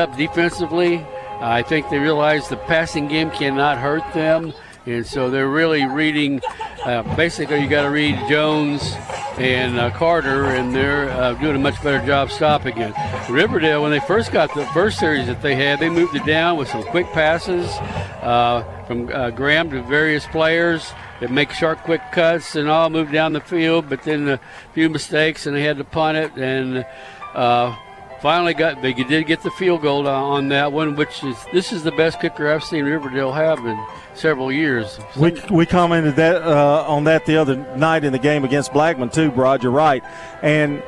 up defensively. I think they realize the passing game cannot hurt them, and so they're really reading. Uh, basically, you got to read Jones and uh, Carter, and they're uh, doing a much better job stopping it. Riverdale, when they first got the first series that they had, they moved it down with some quick passes uh, from uh, Graham to various players that make sharp, quick cuts, and all moved down the field. But then a few mistakes, and they had to punt it, and uh, finally got they did get the field goal on that one, which is this is the best kicker I've seen Riverdale have in several years. We, we commented that uh, on that the other night in the game against Blackman too, Brad. You're right, and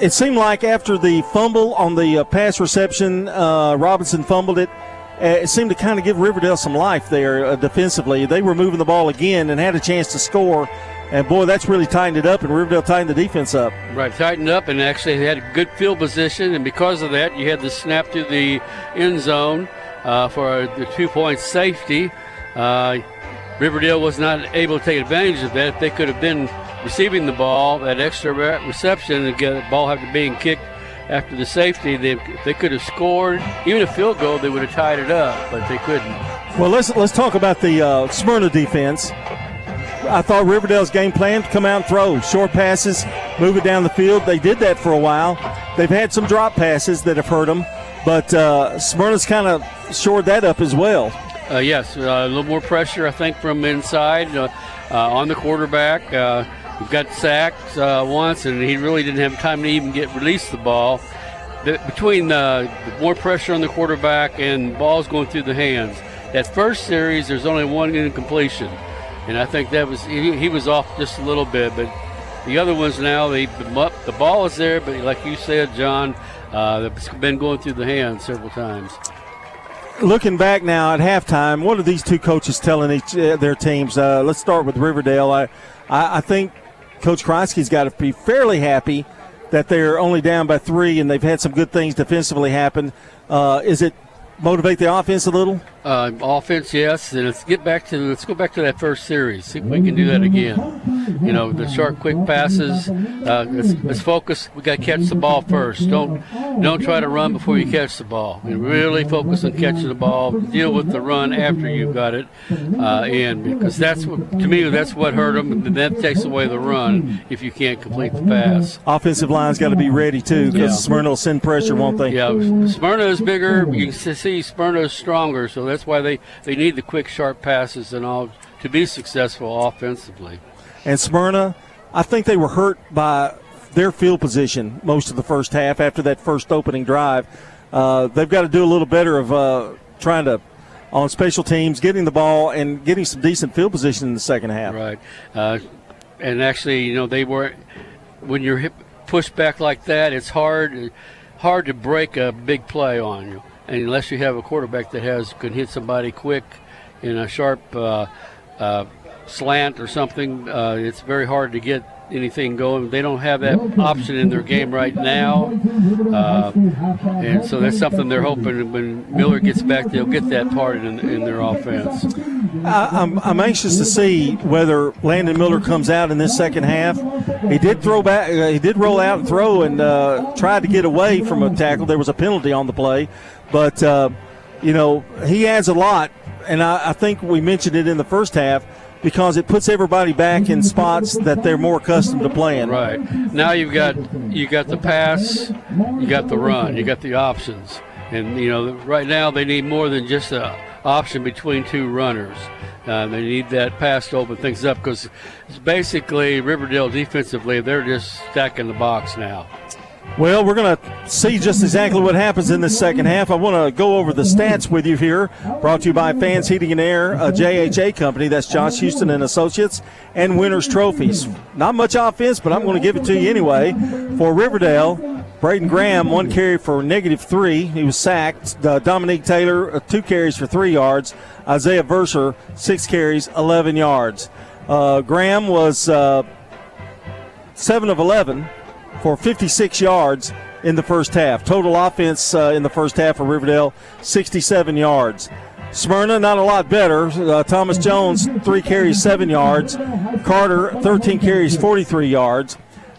it seemed like after the fumble on the uh, pass reception, uh, Robinson fumbled it. Uh, it seemed to kind of give Riverdale some life there uh, defensively. They were moving the ball again and had a chance to score. And boy, that's really tightened it up, and Riverdale tightened the defense up. Right, tightened up, and actually they had a good field position, and because of that, you had the snap to the end zone uh, for the two-point safety. Uh, Riverdale was not able to take advantage of that. If they could have been receiving the ball, that extra reception, and get the ball having being kicked after the safety, they, they could have scored even a field goal. They would have tied it up, but they couldn't. Well, let's let's talk about the uh, Smyrna defense. I thought Riverdale's game plan to come out and throw short passes, move it down the field. They did that for a while. They've had some drop passes that have hurt them, but uh, Smyrna's kind of shored that up as well. Uh, yes, uh, a little more pressure, I think, from inside uh, uh, on the quarterback. Uh, he got sacked once, and he really didn't have time to even get release the ball. The, between the more pressure on the quarterback and balls going through the hands, that first series, there's only one incompletion and I think that was he, he was off just a little bit, but the other ones now they the ball is there, but like you said, John, uh, it's been going through the hands several times. Looking back now at halftime, what are these two coaches telling each uh, their teams? Uh, let's start with Riverdale. I, I, I think Coach Kreisky's got to be fairly happy that they're only down by three and they've had some good things defensively happen. Uh, is it motivate the offense a little? Uh, offense, yes. And let's get back to let's go back to that first series. See if we can do that again. You know, the short, quick passes. Uh, let's, let's, focus. We got to catch the ball first. Don't don't try to run before you catch the ball. And really focus on catching the ball. Deal with the run after you've got it uh, in, because that's what to me that's what hurt them. And that takes away the run if you can't complete the pass. Offensive line's got to be ready too, because yeah. Smyrna will send pressure, won't they? Yeah, Smyrna is bigger. You can see Smyrna is stronger, so that's why they, they need the quick, sharp passes and all to be successful offensively. And Smyrna, I think they were hurt by their field position most of the first half after that first opening drive. Uh, they've got to do a little better of uh, trying to on special teams, getting the ball and getting some decent field position in the second half. Right, uh, and actually, you know, they were when you're pushed back like that, it's hard hard to break a big play on you and unless you have a quarterback that has can hit somebody quick in a sharp uh, uh, slant or something, uh, it's very hard to get anything going. They don't have that option in their game right now, uh, and so that's something they're hoping when Miller gets back, they'll get that part in, in their offense. I'm, I'm anxious to see whether Landon Miller comes out in this second half. He did throw back, uh, he did roll out and throw and uh, tried to get away from a tackle. There was a penalty on the play, but uh, you know he adds a lot, and I, I think we mentioned it in the first half because it puts everybody back in spots that they're more accustomed to playing. Right. Now you've got you got the pass, you got the run, you got the options. And you know, right now they need more than just a option between two runners. Uh, they need that pass to open things up because it's basically Riverdale defensively, they're just stacking the box now. Well, we're going to see just exactly what happens in the second half. I want to go over the stats with you here. Brought to you by Fans Heating and Air, a JHA company. That's Josh Houston and Associates, and Winners Trophies. Not much offense, but I'm going to give it to you anyway. For Riverdale, Braden Graham, one carry for negative three. He was sacked. Uh, Dominique Taylor, uh, two carries for three yards. Isaiah Verser, six carries, 11 yards. Uh, Graham was uh, 7 of 11 for 56 yards in the first half. Total offense uh, in the first half for Riverdale, 67 yards. Smyrna, not a lot better. Uh, Thomas Jones, three carries, seven yards. Carter, 13 carries, 43 yards.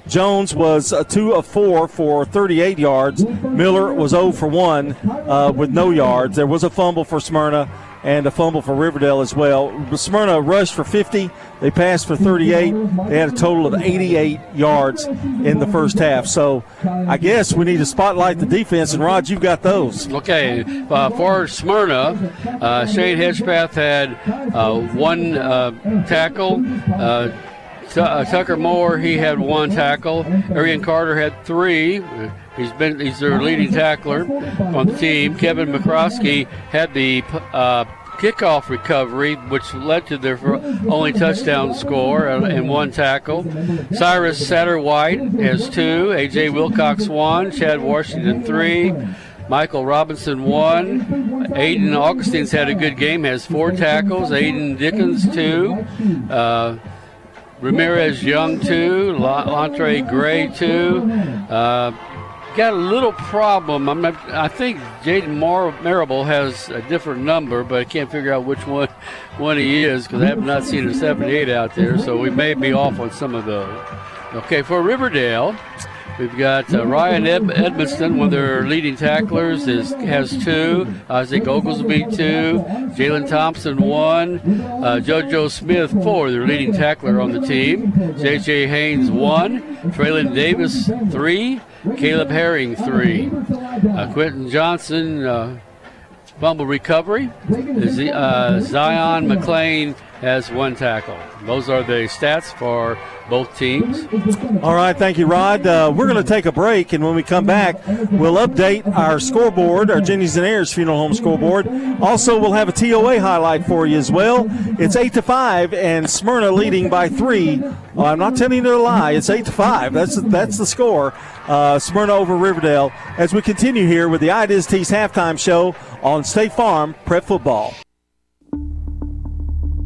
Jones was uh, two of four for 38 yards. Miller was 0 for 1 uh, with no yards. There was a fumble for Smyrna and a fumble for Riverdale as well. Smyrna rushed for 50. They passed for 38. They had a total of 88 yards in the first half. So I guess we need to spotlight the defense. And Rod, you've got those. Okay, uh, for Smyrna, uh, Shane Hedgepath had uh, one uh, tackle. Uh, uh, Tucker Moore, he had one tackle. Arian Carter had three. He's been he's their leading tackler on the team. Kevin McCroskey had the uh, kickoff recovery, which led to their only touchdown score and one tackle. Cyrus Satterwhite has two. AJ Wilcox one. Chad Washington three. Michael Robinson one. Aiden Augustine's had a good game, has four tackles. Aiden Dickens two. Uh, Ramirez Young two. Lantre Gray two. Uh, got a little problem. I'm not, I think Jaden Marable has a different number, but I can't figure out which one one he is because I have not seen a 78 out there. So we may be off on some of those. Okay, for Riverdale, we've got uh, Ryan Ed- Edmonston, one of their leading tacklers, is has two. Isaac Oglesby two. Jalen Thompson one. Uh, JoJo Smith four, their leading tackler on the team. J.J. Haynes one. Traylon Davis three. Caleb Herring, three. Uh, Quentin Johnson, uh, fumble recovery. Uh, Zion McLean has one tackle. Those are the stats for both teams. All right, thank you, Rod. Uh, we're going to take a break, and when we come back, we'll update our scoreboard, our Jennings and Ayers Funeral Home scoreboard. Also, we'll have a TOA highlight for you as well. It's eight to five, and Smyrna leading by three. Oh, I'm not telling you a lie. It's eight to five. That's that's the score. Uh, Smyrna over Riverdale. As we continue here with the Ideas Tees halftime show on State Farm Prep Football.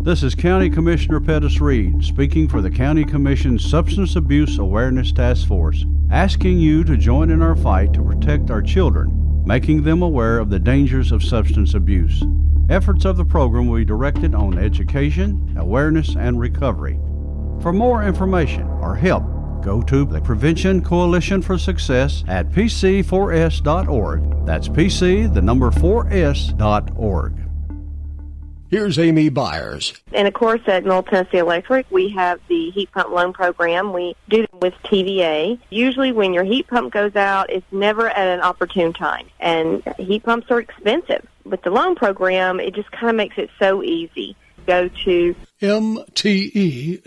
This is County Commissioner Pettis Reed speaking for the County Commission's Substance Abuse Awareness Task Force, asking you to join in our fight to protect our children, making them aware of the dangers of substance abuse. Efforts of the program will be directed on education, awareness, and recovery. For more information or help, go to the Prevention Coalition for Success at pc4s.org. That's pc, the number 4s.org. Here's Amy Byers. And of course, at Middle Tennessee Electric, we have the heat pump loan program. We do it with TVA. Usually, when your heat pump goes out, it's never at an opportune time. And heat pumps are expensive. With the loan program, it just kind of makes it so easy. Go to mte.com.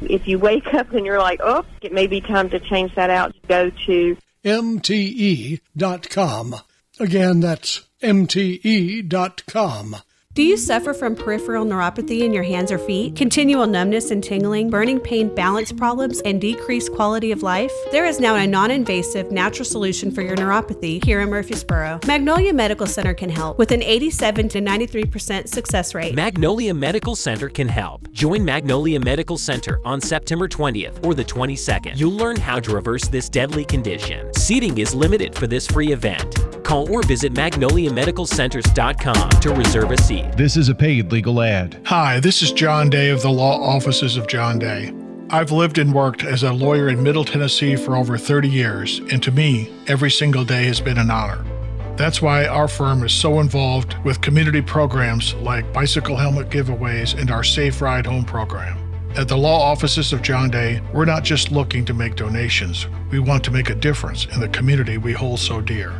If you wake up and you're like, oh, it may be time to change that out, go to mte.com. Again, that's mte.com. Do you suffer from peripheral neuropathy in your hands or feet, continual numbness and tingling, burning pain, balance problems, and decreased quality of life? There is now a non invasive, natural solution for your neuropathy here in Murfreesboro. Magnolia Medical Center can help with an 87 to 93% success rate. Magnolia Medical Center can help. Join Magnolia Medical Center on September 20th or the 22nd. You'll learn how to reverse this deadly condition. Seating is limited for this free event. Call or visit magnoliamedicalcenters.com to reserve a seat. This is a paid legal ad. Hi, this is John Day of the Law Offices of John Day. I've lived and worked as a lawyer in Middle Tennessee for over 30 years, and to me, every single day has been an honor. That's why our firm is so involved with community programs like bicycle helmet giveaways and our Safe Ride Home program. At the law offices of John Day, we're not just looking to make donations, we want to make a difference in the community we hold so dear.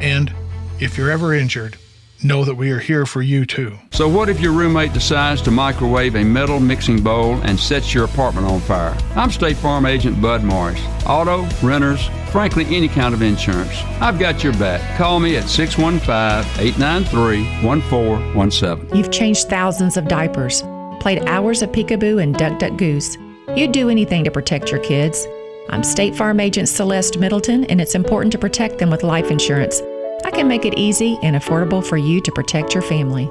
And if you're ever injured, know that we are here for you too. So, what if your roommate decides to microwave a metal mixing bowl and sets your apartment on fire? I'm State Farm Agent Bud Morris. Auto, renters, frankly, any kind of insurance. I've got your back. Call me at 615 893 1417. You've changed thousands of diapers, played hours of peekaboo and duck duck goose. You'd do anything to protect your kids. I'm State Farm Agent Celeste Middleton, and it's important to protect them with life insurance. I can make it easy and affordable for you to protect your family.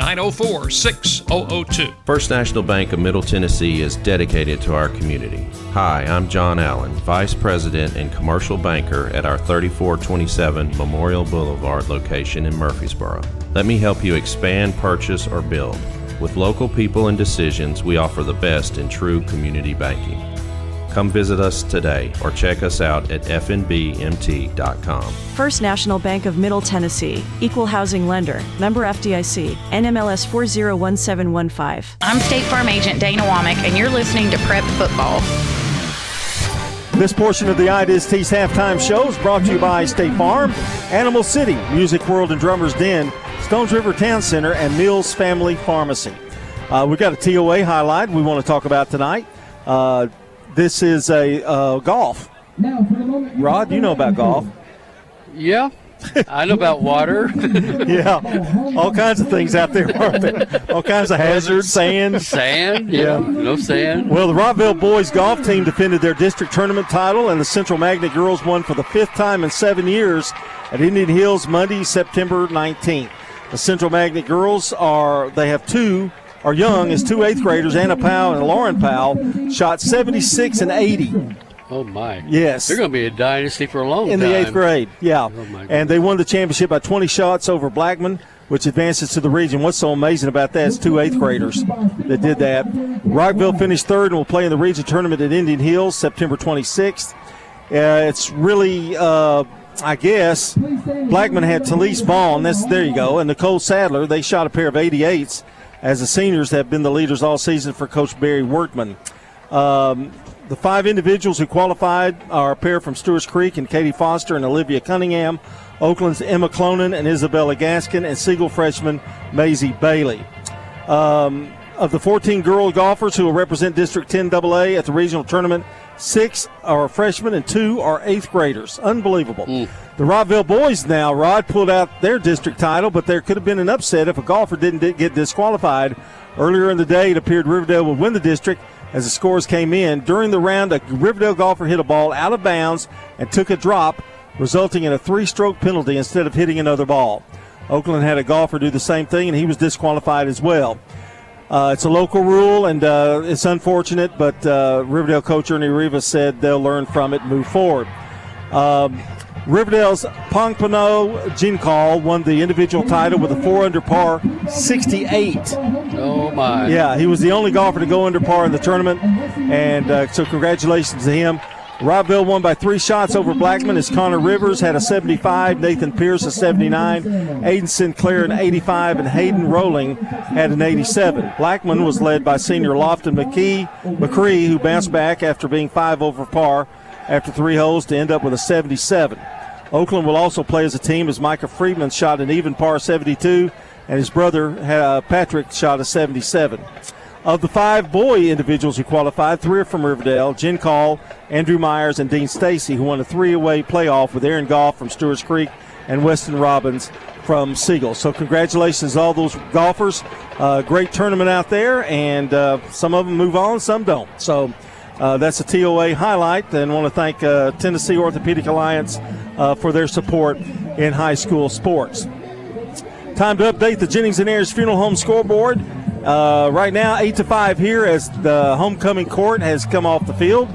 904 6002. First National Bank of Middle Tennessee is dedicated to our community. Hi, I'm John Allen, Vice President and Commercial Banker at our 3427 Memorial Boulevard location in Murfreesboro. Let me help you expand, purchase, or build. With local people and decisions, we offer the best in true community banking. Come visit us today or check us out at fnbmt.com. First National Bank of Middle Tennessee, Equal Housing Lender, member FDIC, NMLS 401715. I'm State Farm Agent Dana Womack, and you're listening to Prep Football. This portion of the Ideas Tees halftime show is brought to you by State Farm, Animal City, Music World and Drummers Den, Stones River Town Center, and Mills Family Pharmacy. Uh, we've got a TOA highlight we want to talk about tonight. Uh, this is a uh, golf. Rod, you know about golf. Yeah. I know about water. yeah, all kinds of things out there, aren't there? All kinds of hazards, sand. Sand? Yeah, no sand. Well, the Rockville boys golf team defended their district tournament title, and the Central Magnet girls won for the fifth time in seven years at Indian Hills Monday, September 19th. The Central Magnet girls are, they have two are young as two eighth graders, Anna Powell and Lauren Powell, shot 76 and 80. Oh my! Yes, they're going to be a dynasty for a long in time. In the eighth grade, yeah. Oh and they won the championship by 20 shots over Blackman, which advances to the region. What's so amazing about that is two eighth graders that did that. Rockville finished third and will play in the region tournament at Indian Hills September 26th. Uh, it's really. Uh, I guess Blackman had Talise Vaughn. That's there you go, and Nicole Sadler. They shot a pair of 88s as the seniors have been the leaders all season for Coach Barry Workman. Um, the five individuals who qualified are a pair from Stewart's Creek and Katie Foster and Olivia Cunningham, Oakland's Emma Clonan and Isabella Gaskin, and Siegel freshman Maisie Bailey. Um, of the 14 girl golfers who will represent District 10 AA at the regional tournament, six are freshmen and two are eighth graders. Unbelievable. Mm. The Rockville boys now, Rod pulled out their district title, but there could have been an upset if a golfer didn't get disqualified. Earlier in the day, it appeared Riverdale would win the district as the scores came in. During the round, a Riverdale golfer hit a ball out of bounds and took a drop, resulting in a three stroke penalty instead of hitting another ball. Oakland had a golfer do the same thing, and he was disqualified as well. Uh, it's a local rule, and uh, it's unfortunate, but uh, Riverdale coach Ernie Rivas said they'll learn from it and move forward. Um, Riverdale's Pongpano Jinkal won the individual title with a four under par 68. Oh, my. Yeah, he was the only golfer to go under par in the tournament, and uh, so congratulations to him. Rockville won by three shots over Blackman as Connor Rivers had a 75, Nathan Pierce a 79, Aiden Sinclair an 85, and Hayden Rowling had an 87. Blackman was led by senior Lofton McKee, McCree, who bounced back after being five over par after three holes to end up with a 77. Oakland will also play as a team as Micah Friedman shot an even par 72, and his brother uh, Patrick shot a 77. Of the five boy individuals who qualified, three are from Riverdale Jinkal, Andrew Myers, and Dean Stacy, who won a three away playoff with Aaron Goff from Stewart's Creek and Weston Robbins from Siegel. So, congratulations all those golfers. Uh, great tournament out there, and uh, some of them move on, some don't. So, uh, that's a TOA highlight, and want to thank uh, Tennessee Orthopedic Alliance uh, for their support in high school sports. Time to update the Jennings and Ayers Funeral Home scoreboard. Uh, right now, 8 to 5 here as the homecoming court has come off the field.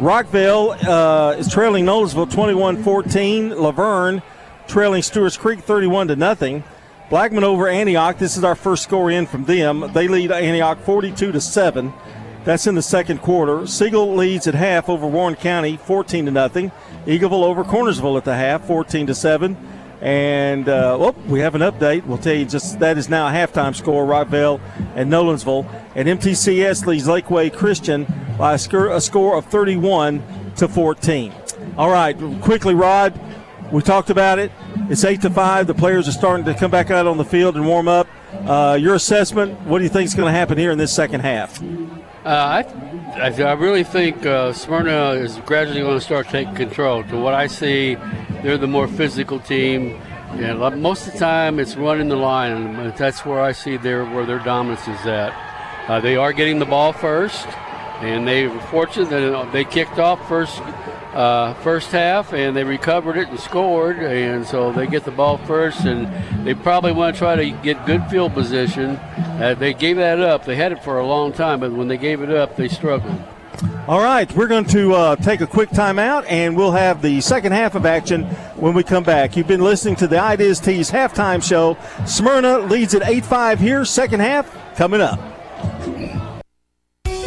Rockville uh, is trailing Nolensville 21 14. La Vergne trailing Stewart's Creek 31 to nothing. Blackman over Antioch. This is our first score in from them. They lead Antioch 42 to 7. That's in the second quarter. Siegel leads at half over Warren County 14 to nothing. Eagleville over Cornersville at the half 14 to 7. And uh, oh, we have an update. We'll tell you just that is now a halftime score. Rockville and Nolensville. And MTCS leads Lakeway Christian by a score, a score of 31 to 14. All right, quickly, Rod. We talked about it. It's eight to five. The players are starting to come back out on the field and warm up. Uh, your assessment? What do you think is going to happen here in this second half? Uh, I, I, I, really think uh, Smyrna is gradually going to start taking control. To what I see, they're the more physical team. And most of the time, it's running the line, that's where I see their where their dominance is at. Uh, they are getting the ball first, and they were fortunate that they kicked off first uh, first half, and they recovered it and scored. And so they get the ball first, and they probably want to try to get good field position. Uh, they gave that up. They had it for a long time, but when they gave it up, they struggled. All right, we're going to uh, take a quick timeout, and we'll have the second half of action when we come back. You've been listening to the Ideas Tees halftime show. Smyrna leads at 8 5 here. Second half coming up.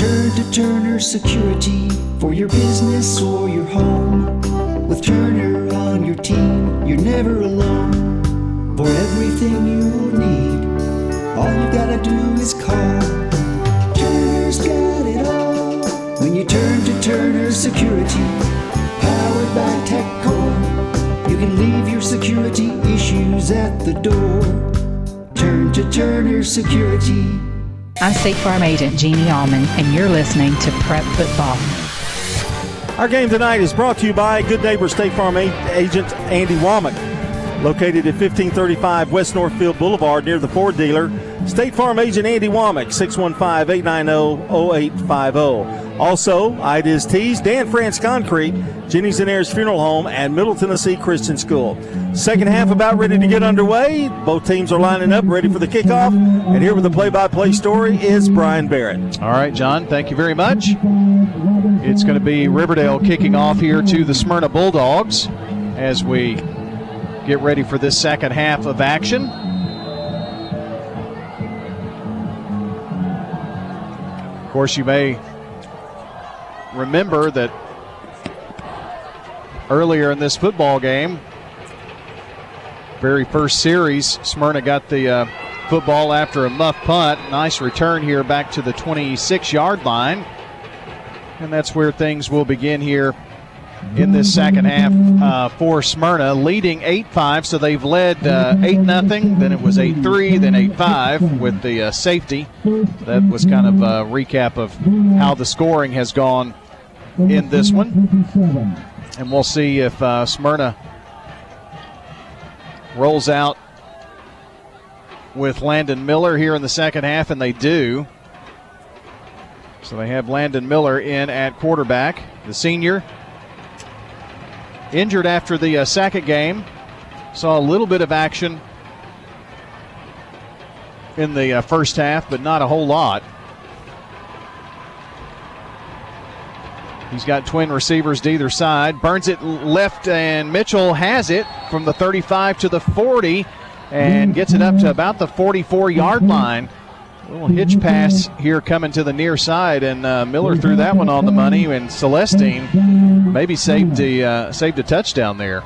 Turn to Turner Security for your business or your home. With Turner on your team, you're never alone. For everything you need, all you gotta do is call. Turner's got it all. When you turn to Turner Security, powered by TechCore, you can leave your security issues at the door. Turn to Turner Security. I'm State Farm Agent Jeannie Allman, and you're listening to Prep Football. Our game tonight is brought to you by Good Neighbor State Farm Agent Andy Womack. Located at 1535 West Northfield Boulevard near the Ford dealer, State Farm Agent Andy Womack, 615 890 0850. Also, Ida's Tees, Dan France Concrete, Jennings and Ayers Funeral Home, and Middle Tennessee Christian School. Second half about ready to get underway. Both teams are lining up, ready for the kickoff. And here with the play-by-play story is Brian Barrett. All right, John, thank you very much. It's going to be Riverdale kicking off here to the Smyrna Bulldogs as we get ready for this second half of action. Of course, you may remember that earlier in this football game, very first series, Smyrna got the uh, football after a muff punt. Nice return here back to the 26 yard line. And that's where things will begin here in this second half uh, for Smyrna, leading 8 5. So they've led uh, 8 uh, 0, then it was 8 3, then 8 5 with the uh, safety. That was kind of a recap of how the scoring has gone in this one. And we'll see if uh, Smyrna rolls out with Landon Miller here in the second half, and they do. So they have Landon Miller in at quarterback, the senior. Injured after the uh, Sackett game. Saw a little bit of action in the uh, first half, but not a whole lot. He's got twin receivers to either side. Burns it left, and Mitchell has it from the 35 to the 40 and gets it up to about the 44 yard line. Little hitch pass here coming to the near side, and uh, Miller threw that one on the money, and Celestine maybe saved a, uh, saved a touchdown there.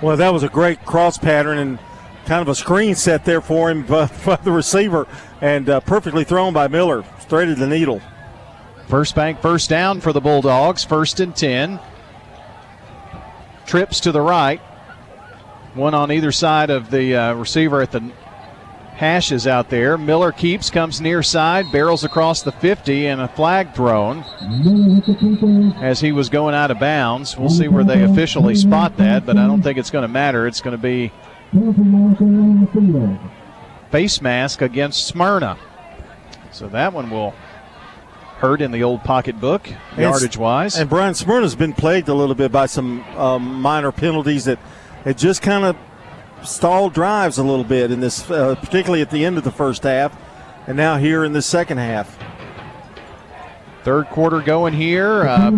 Well, that was a great cross pattern and kind of a screen set there for him by, the receiver, and uh, perfectly thrown by Miller, straight at the needle. First bank, first down for the Bulldogs. First and 10. Trips to the right. One on either side of the uh, receiver at the hashes out there. Miller keeps, comes near side, barrels across the 50, and a flag thrown as he was going out of bounds. We'll see where they officially spot that, but I don't think it's going to matter. It's going to be face mask against Smyrna. So that one will hurt in the old pocketbook, yardage wise. And Brian Smyrna's been plagued a little bit by some um, minor penalties that it just kind of stalled drives a little bit in this, uh, particularly at the end of the first half, and now here in the second half. Third quarter going here. Uh,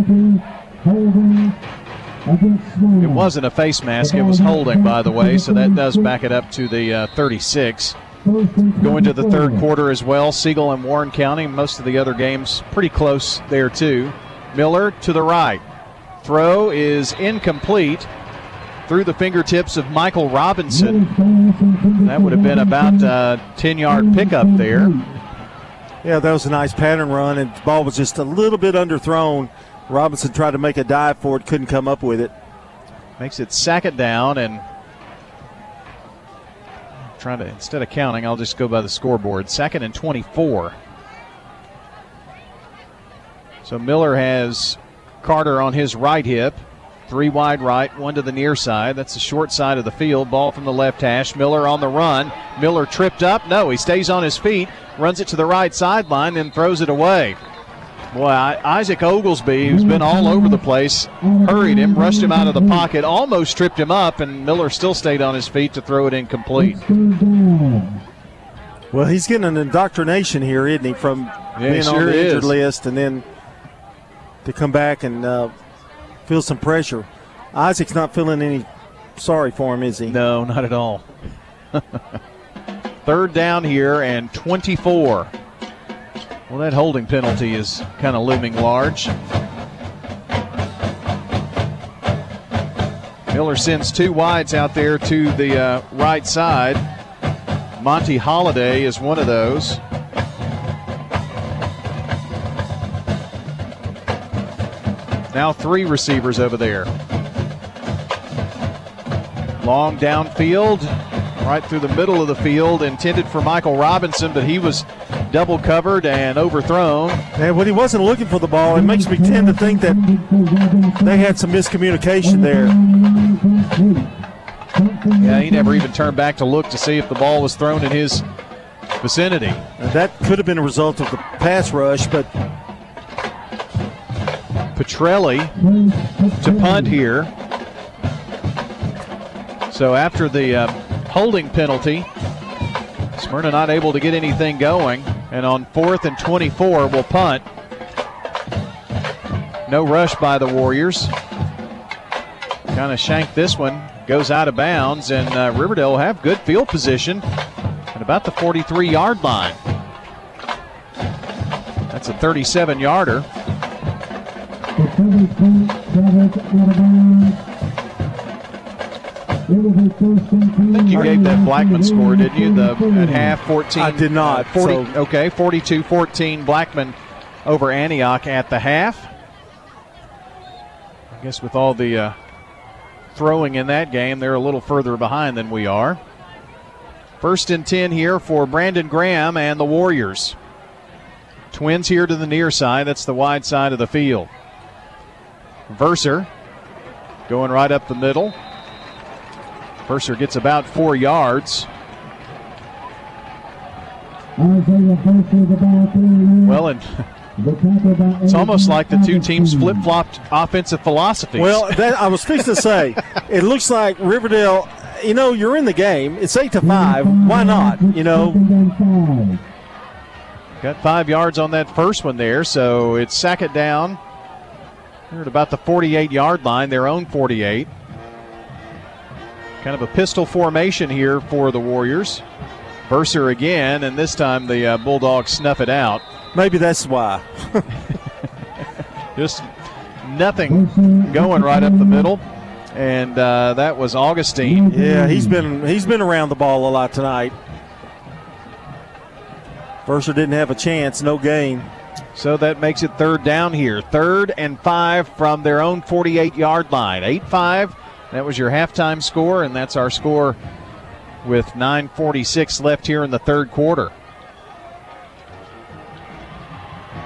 It wasn't a face mask, it was holding, by the way, so that does back it up to the uh, 36. Going to the third quarter as well, Siegel and Warren County. Most of the other games pretty close there, too. Miller to the right. Throw is incomplete through the fingertips of Michael Robinson. That would have been about a 10 yard pickup there. Yeah, that was a nice pattern run, and the ball was just a little bit underthrown. Robinson tried to make a dive for it, couldn't come up with it. Makes it second down, and trying to instead of counting, I'll just go by the scoreboard. Second and 24. So Miller has Carter on his right hip. Three wide right, one to the near side. That's the short side of the field. Ball from the left hash. Miller on the run. Miller tripped up. No, he stays on his feet, runs it to the right sideline, then throws it away. Boy, Isaac Oglesby, who's been all over the place, hurried him, rushed him out of the pocket, almost tripped him up, and Miller still stayed on his feet to throw it incomplete. Well, he's getting an indoctrination here, isn't he, from yeah, being sure on the injured is. list and then to come back and uh, feel some pressure. Isaac's not feeling any sorry for him, is he? No, not at all. Third down here and 24. Well, that holding penalty is kind of looming large. Miller sends two wides out there to the uh, right side. Monty Holiday is one of those. Now three receivers over there. Long downfield, right through the middle of the field, intended for Michael Robinson, but he was double covered and overthrown. And when he wasn't looking for the ball, it makes me tend to think that they had some miscommunication there. Yeah, he never even turned back to look to see if the ball was thrown in his vicinity. And that could have been a result of the pass rush, but Petrelli to punt here. So after the uh, holding penalty, Smyrna not able to get anything going, and on fourth and 24 will punt. No rush by the Warriors. Kind of shanked this one, goes out of bounds, and uh, Riverdale have good field position at about the 43 yard line. That's a 37 yarder. I think you gave that Blackman score, didn't you? The at half 14. I did not, uh, 40, so- Okay, 42-14 Blackman over Antioch at the half. I guess with all the uh, throwing in that game, they're a little further behind than we are. First and 10 here for Brandon Graham and the Warriors. Twins here to the near side. That's the wide side of the field. Verser going right up the middle. Verser gets about four yards. Well, and it's almost like the two teams flip flopped offensive philosophies. Well, that, I was fixing to say, it looks like Riverdale. You know, you're in the game. It's eight to five. Why not? You know, Got five yards on that first one there, so it's second down. They're at about the 48 yard line, their own 48. Kind of a pistol formation here for the Warriors. Verser again, and this time the uh, Bulldogs snuff it out. maybe that's why. Just nothing going right up the middle. And uh, that was Augustine. Yeah, he's been he's been around the ball a lot tonight. Verser didn't have a chance, no gain. So that makes it third down here. Third and five from their own 48 yard line. 8 5. That was your halftime score, and that's our score with 9.46 left here in the third quarter.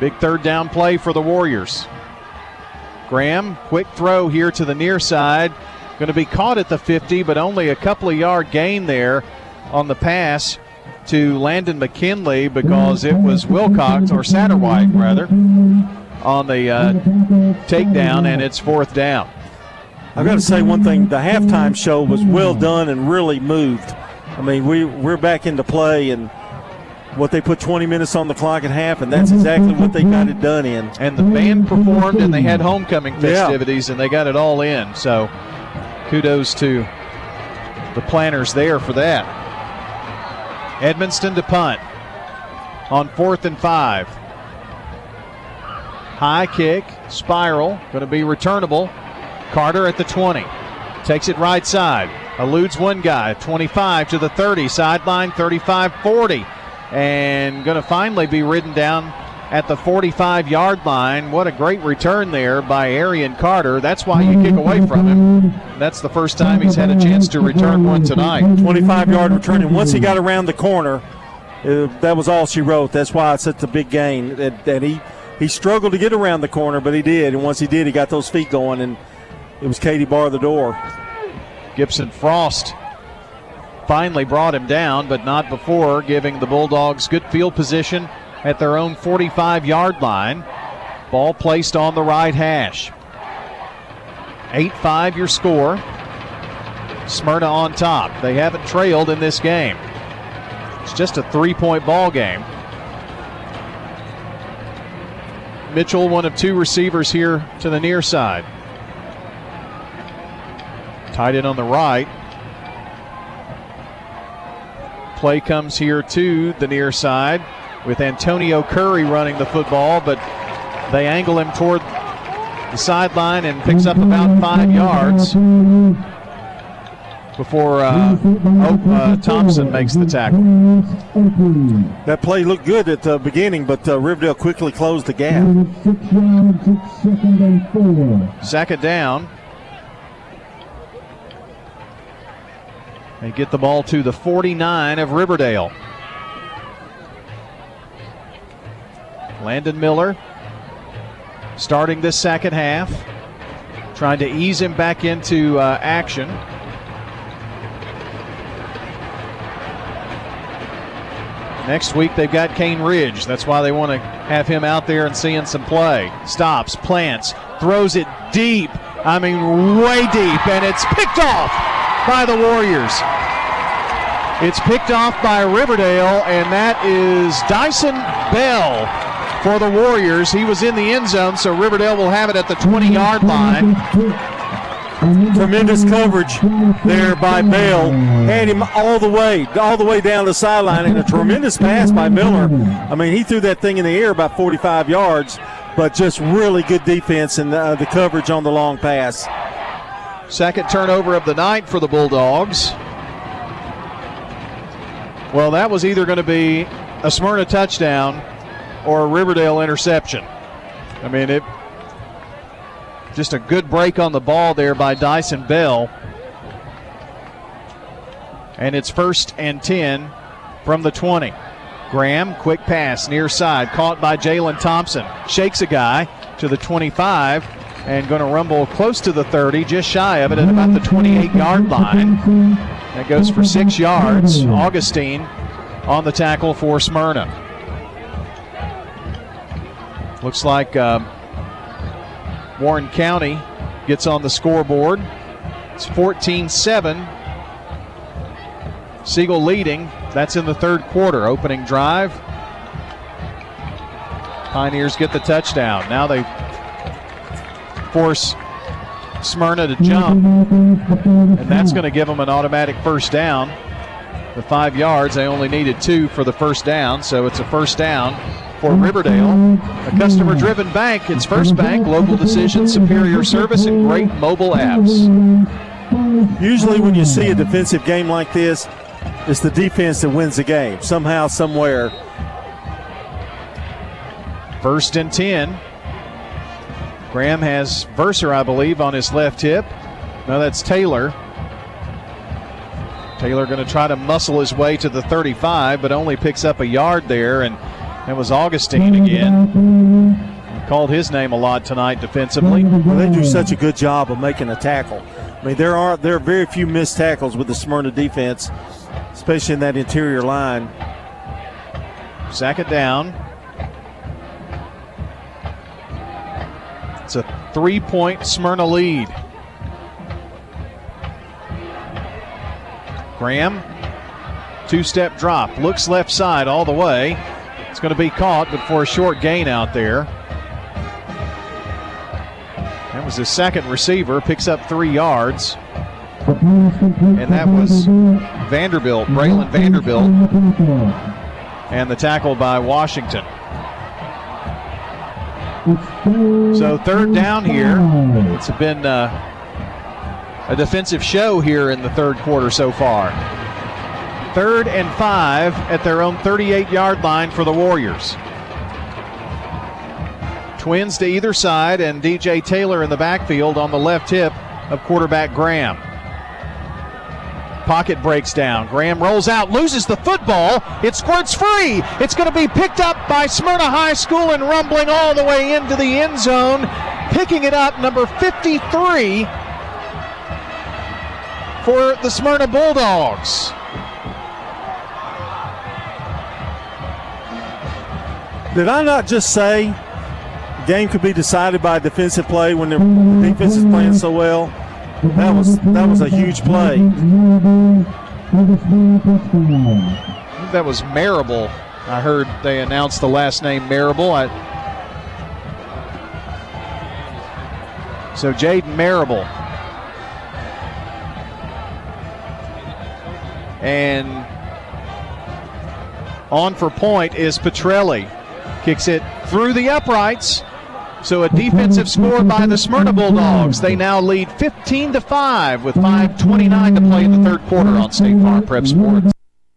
Big third down play for the Warriors. Graham, quick throw here to the near side. Going to be caught at the 50, but only a couple of yard gain there on the pass to Landon McKinley because it was Wilcox, or Satterwhite rather, on the uh, takedown, and it's fourth down. I've got to say one thing: the halftime show was well done and really moved. I mean, we we're back into play, and what they put 20 minutes on the clock at half, and that's exactly what they got it done in. And the band performed, and they had homecoming festivities, yeah. and they got it all in. So kudos to the planners there for that. Edmonston to punt on fourth and five. High kick, spiral, going to be returnable. Carter at the 20. Takes it right side. Eludes one guy. 25 to the 30. Sideline 35 40 and going to finally be ridden down at the 45 yard line. What a great return there by Arian Carter. That's why you kick away from him. That's the first time he's had a chance to return one tonight. 25 yard return. And once he got around the corner, uh, that was all she wrote. That's why it's such a big gain. And, that he, he struggled to get around the corner, but he did. And once he did, he got those feet going, and it was Katie bar the door. Gibson Frost finally brought him down, but not before, giving the Bulldogs good field position at their own 45 yard line. Ball placed on the right hash. 8 5 your score. Smyrna on top. They haven't trailed in this game. It's just a three point ball game. Mitchell, one of two receivers here to the near side. Tied in on the right play comes here to the near side with Antonio Curry running the football, but they angle him toward the sideline and picks up about five yards before uh, oh, uh, Thompson makes the tackle. That play looked good at the beginning, but uh, Riverdale quickly closed the gap. Second down. They get the ball to the 49 of Riverdale. Landon Miller starting this second half, trying to ease him back into uh, action. Next week they've got Cane Ridge. That's why they want to have him out there and seeing some play. Stops, plants, throws it deep. I mean, way deep, and it's picked off by the Warriors. It's picked off by Riverdale, and that is Dyson Bell for the Warriors. He was in the end zone, so Riverdale will have it at the 20 yard line. Tremendous coverage there by Bell. Had him all the way, all the way down the sideline, and a tremendous pass by Miller. I mean, he threw that thing in the air about 45 yards, but just really good defense and uh, the coverage on the long pass. Second turnover of the night for the Bulldogs. Well, that was either going to be a Smyrna touchdown or a Riverdale interception. I mean, it just a good break on the ball there by Dyson Bell. And it's first and 10 from the 20. Graham, quick pass near side, caught by Jalen Thompson. Shakes a guy to the 25 and going to rumble close to the 30, just shy of it at about the 28 yard line. That goes for six yards. Augustine on the tackle for Smyrna. Looks like um, Warren County gets on the scoreboard. It's 14 7. Siegel leading. That's in the third quarter. Opening drive. Pioneers get the touchdown. Now they force Smyrna to jump, and that's going to give them an automatic first down. The five yards, they only needed two for the first down, so it's a first down for Riverdale. A customer driven bank. It's First Bank, local decision, superior service, and great mobile apps. Usually, when you see a defensive game like this, it's the defense that wins the game somehow, somewhere. First and 10 Graham has Verser, I believe, on his left hip. No, that's Taylor. Taylor going to try to muscle his way to the 35, but only picks up a yard there, and that was Augustine again. Called his name a lot tonight defensively. Well, they do such a good job of making a tackle. I mean, there are there are very few missed tackles with the Smyrna defense, especially in that interior line. Second down. It's a three point Smyrna lead. Graham Two step drop. Looks left side all the way. It's going to be caught, but for a short gain out there. That was his second receiver. Picks up three yards. And that was Vanderbilt, Braylon Vanderbilt. And the tackle by Washington. So third down here. It's been uh, a defensive show here in the third quarter so far. Third and five at their own 38 yard line for the Warriors. Twins to either side, and DJ Taylor in the backfield on the left hip of quarterback Graham. Pocket breaks down. Graham rolls out, loses the football. It squirts free. It's going to be picked up by Smyrna High School and rumbling all the way into the end zone. Picking it up, number 53 for the Smyrna Bulldogs. Did I not just say game could be decided by defensive play when the defense is playing so well? That was that was a huge play. That was Marable. I heard they announced the last name Marable. I, so Jaden Marable. And on for point is Petrelli. Kicks it through the uprights. So a defensive score by the Smyrna Bulldogs. They now lead 15 to 5 with 5:29 to play in the third quarter on State Farm Prep Sports.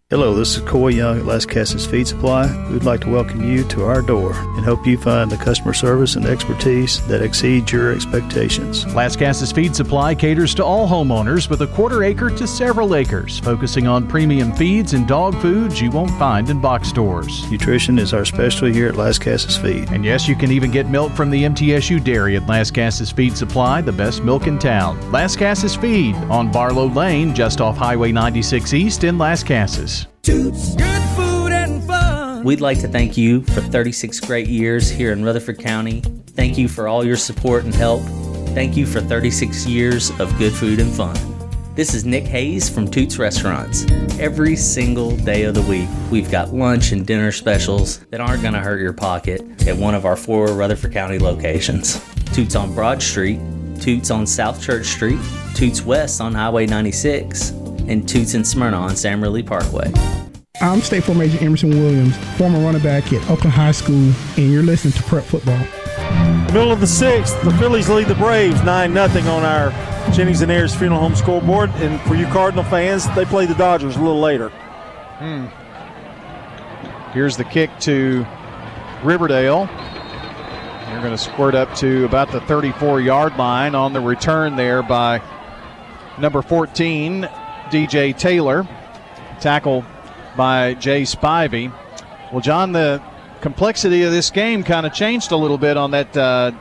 Hello, this is Coy Young at Lascassas Feed Supply. We'd like to welcome you to our door and hope you find the customer service and expertise that exceeds your expectations. Lascassas Feed Supply caters to all homeowners with a quarter acre to several acres, focusing on premium feeds and dog foods you won't find in box stores. Nutrition is our specialty here at Lascassas Feed. And yes, you can even get milk from the MTSU dairy at Lascassas Feed Supply, the best milk in town. Lascassas Feed on Barlow Lane, just off Highway 96 East in Lascassas. Toots. Good food and fun. We'd like to thank you for 36 great years here in Rutherford County. Thank you for all your support and help. Thank you for 36 years of good food and fun. This is Nick Hayes from Toots Restaurants. Every single day of the week, we've got lunch and dinner specials that aren't going to hurt your pocket at one of our four Rutherford County locations Toots on Broad Street, Toots on South Church Street, Toots West on Highway 96, and Toots and Smyrna on Sam Ridley Parkway. I'm State Farm Agent Emerson Williams, former running back at Oakland High School, and you're listening to Prep Football. Middle of the sixth, the Phillies lead the Braves 9 0 on our Jennings and Ayers Funeral Home scoreboard. And for you Cardinal fans, they play the Dodgers a little later. Hmm. Here's the kick to Riverdale. They're going to squirt up to about the 34 yard line on the return there by number 14, DJ Taylor. Tackle by Jay Spivey. Well, John, the complexity of this game kind of changed a little bit on that uh,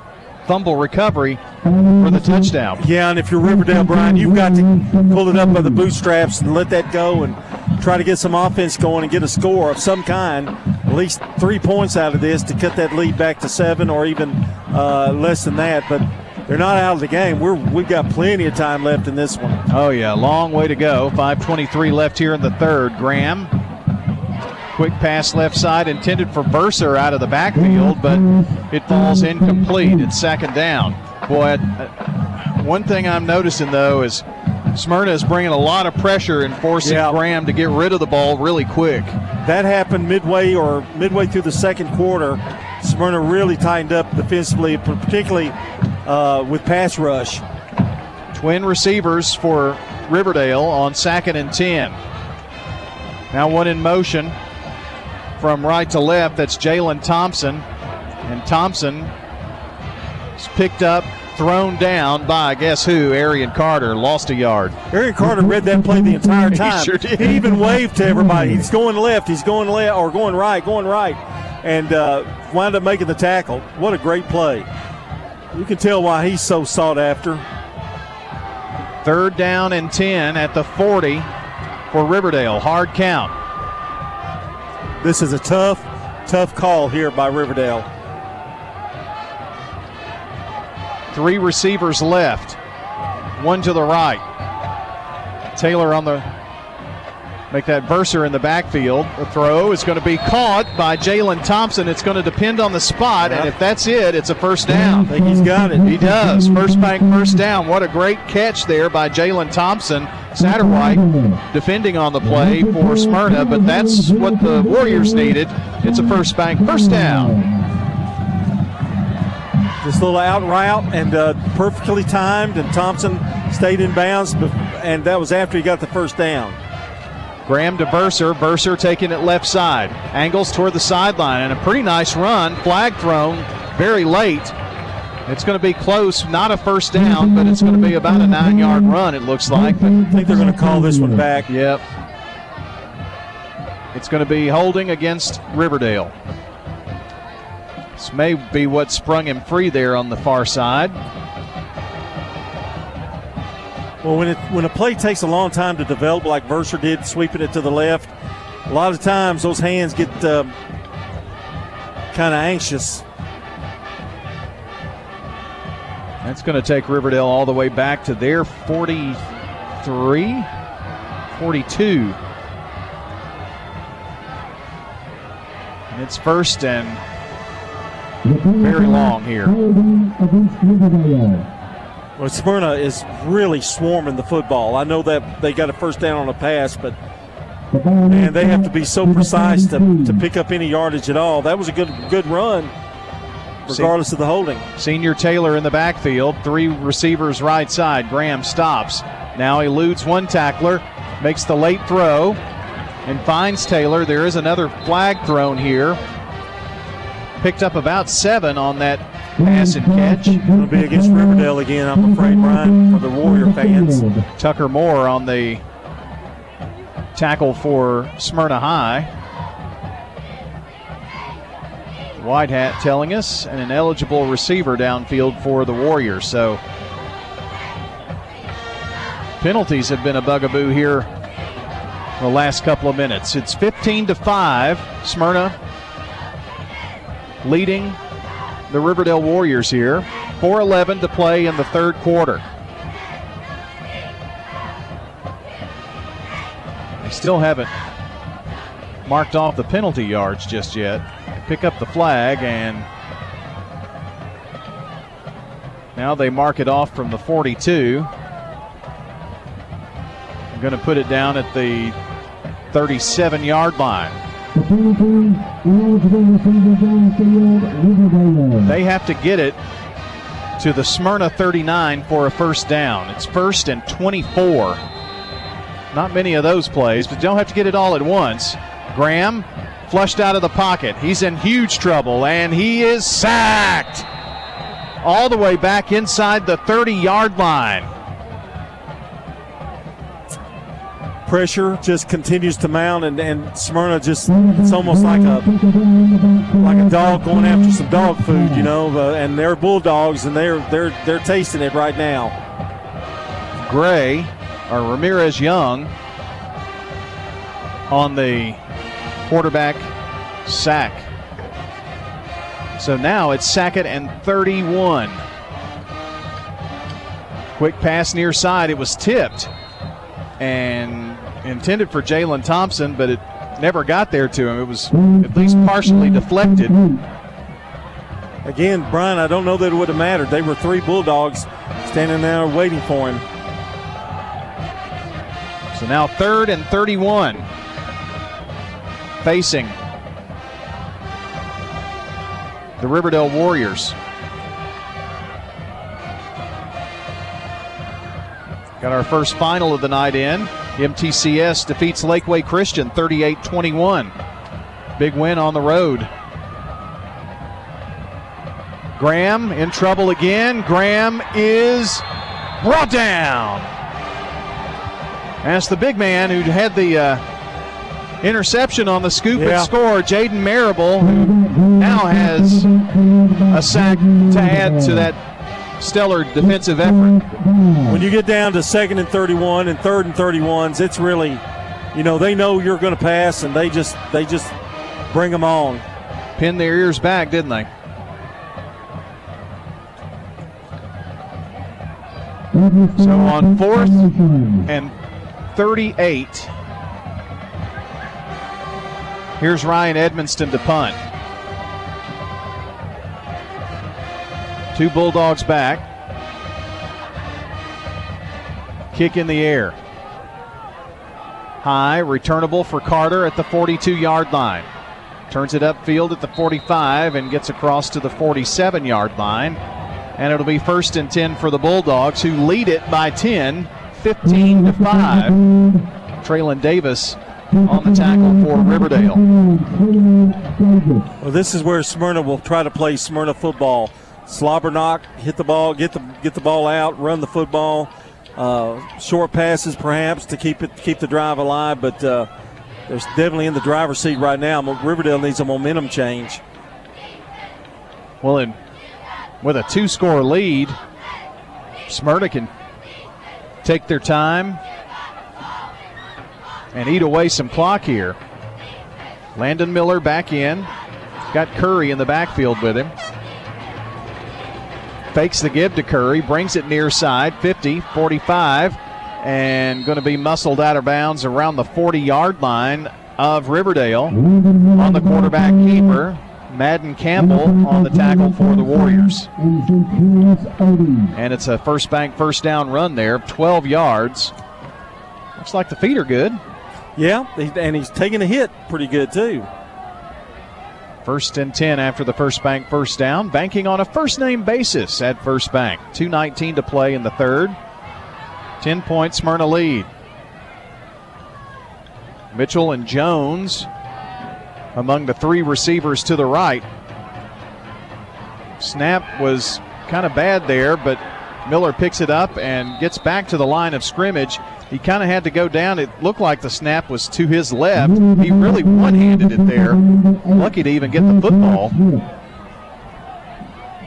fumble recovery for the touchdown. Yeah, and if you're Riverdale, Brian, you've got to pull it up by the bootstraps and let that go and try to get some offense going and get a score of some kind, at least three points out of this to cut that lead back to seven or even uh, less than that. But they're not out of the game. We're we've got plenty of time left in this one. Oh yeah, long way to go. 5:23 left here in the third. Graham, quick pass left side intended for Verser out of the backfield, but it falls incomplete. It's second down. Boy, uh, one thing I'm noticing though is Smyrna is bringing a lot of pressure and forcing Yeah. Graham to get rid of the ball really quick. That happened midway or midway through the second quarter. Smyrna really tightened up defensively, particularly uh, with pass rush. Twin receivers for Riverdale on second and 10. Now one in motion from right to left. That's Jalen Thompson. And Thompson is picked up, thrown down by guess who? Arian Carter. Lost a yard. Arian Carter read that play the entire He time. sure did. He even waved to everybody. He's going left. He's going left or going right, going right, and uh, wound up making the tackle. What a great play! You can tell why he's so sought after. Third down and 10 at the 40 for Riverdale. Hard count. This is a tough, tough call here by Riverdale. Three receivers left. One to the right. Taylor on the Make that Verser in the backfield. The throw is going to be caught by Jalen Thompson. It's going to depend on the spot, and if that's it, it's a first down. I think he's got it. He does. First bank first down. What a great catch there by Jalen Thompson. Satterwhite defending on the play for Smyrna, but that's what the Warriors needed. It's a first bank first down. This little out route and uh, perfectly timed, and Thompson stayed in bounds, and that was after he got the first down. Graham to Verser. Verser taking it left side. Angles toward the sideline and a pretty nice run. Flag thrown very late. It's going to be close, not a first down, but it's going to be about a nine yard run, it looks like. But I think they're going to call this one back. Yep. It's going to be holding against Riverdale. This may be what sprung him free there on the far side. Well, when it when a play takes a long time to develop, like Verser did, sweeping it to the left, a lot of times those hands get uh, kind of anxious. That's going to take Riverdale all the way back to their 43, 42. And it's first and very long here. Well, Smyrna is really swarming the football. I know that they got a first down on a pass, but man, they have to be so precise to, to pick up any yardage at all. That was a good good run, regardless of the holding. Senior Taylor in the backfield, three receivers right side. Graham stops. Now eludes one tackler, makes the late throw, and finds Taylor. There is another flag thrown here. Picked up about seven on that pass and catch. It'll be against Riverdale again, I'm afraid, Brian, for the Warrior fans. Tucker Moore on the tackle for Smyrna High. White hat telling us, and an eligible receiver downfield for the Warriors. So penalties have been a bugaboo here the last couple of minutes. It's 15 to 5. Smyrna leading the Riverdale Warriors here. 4:11 to play in the third quarter. They still haven't marked off the penalty yards just yet. Pick up the flag and now they mark it off from the 42. I'm going to put it down at the 37 yard line. They have to get it to the Smyrna 39 for a first down. It's first and 24. Not many of those plays, but don't have to get it all at once. Graham flushed out of the pocket. He's in huge trouble, and he is sacked all the way back inside the 30 yard line. Pressure just continues to mount, and, and Smyrna just it's almost like a like a dog going after some dog food, you know. Uh, and they're bulldogs, and they're they're they're tasting it right now. Gray or Ramirez Young on the quarterback sack. So now it's Sackett and 31. Quick pass near side. It was tipped and intended for Jalen Thompson, but it never got there to him. It was at least partially deflected. Again, Brian, I don't know that it would have mattered. They were three Bulldogs standing there waiting for him. So now third and 31. Facing the Riverdale Warriors. Got our first final of the night in. MTCS defeats Lakeway Christian 38 21. Big win on the road. Graham in trouble again. Graham is brought down. That's the big man who had the uh, interception on the scoop Yeah. and score, Jaden Marable, who now has a sack to add to that stellar defensive effort. When you get down to second and 31 and third and 31s, it's really, you know, they know you're going to pass, and they just they just bring them on. Pinned their ears back, didn't they? So on fourth and 38, Here's Ryan Edmonston to punt. Two Bulldogs back. Kick in the air. High, returnable for Carter at the 42 yard line. Turns it upfield at the 45 and gets across to the 47 yard line. And it'll be first and 10 for the Bulldogs, who lead it by 10, 15 to 5. Traylon Davis on the tackle for Riverdale. Well, this is where Smyrna will try to play Smyrna football. Slobber knock, hit the ball, get the get the ball out, run the football. Uh, short passes, perhaps, to keep it keep the drive alive. But uh, they're definitely in the driver's seat right now. Riverdale needs a momentum change. Well, and with a two-score lead, Smyrna can take their time and eat away some clock here. Landon Miller back in. Got Curry in the backfield with him. Fakes the give to Curry, brings it near side, 50, 45, and going to be muscled out of bounds around the 40 yard line of Riverdale on the quarterback keeper. Madden Campbell on the tackle for the Warriors. And it's a first bank, first down run there, 12 yards. Looks like the feet are good. Yeah, and he's taking a hit pretty good, too. First and 10 after the first bank first down. Banking on a first name basis at first bank. 2.19 to play in the third. 10 point Smyrna lead. Mitchell and Jones among the three receivers to the right. Snap was kind of bad there, but Miller picks it up and gets back to the line of scrimmage. He kind of had to go down. It looked like the snap was to his left. He really one handed it there. Lucky to even get the football.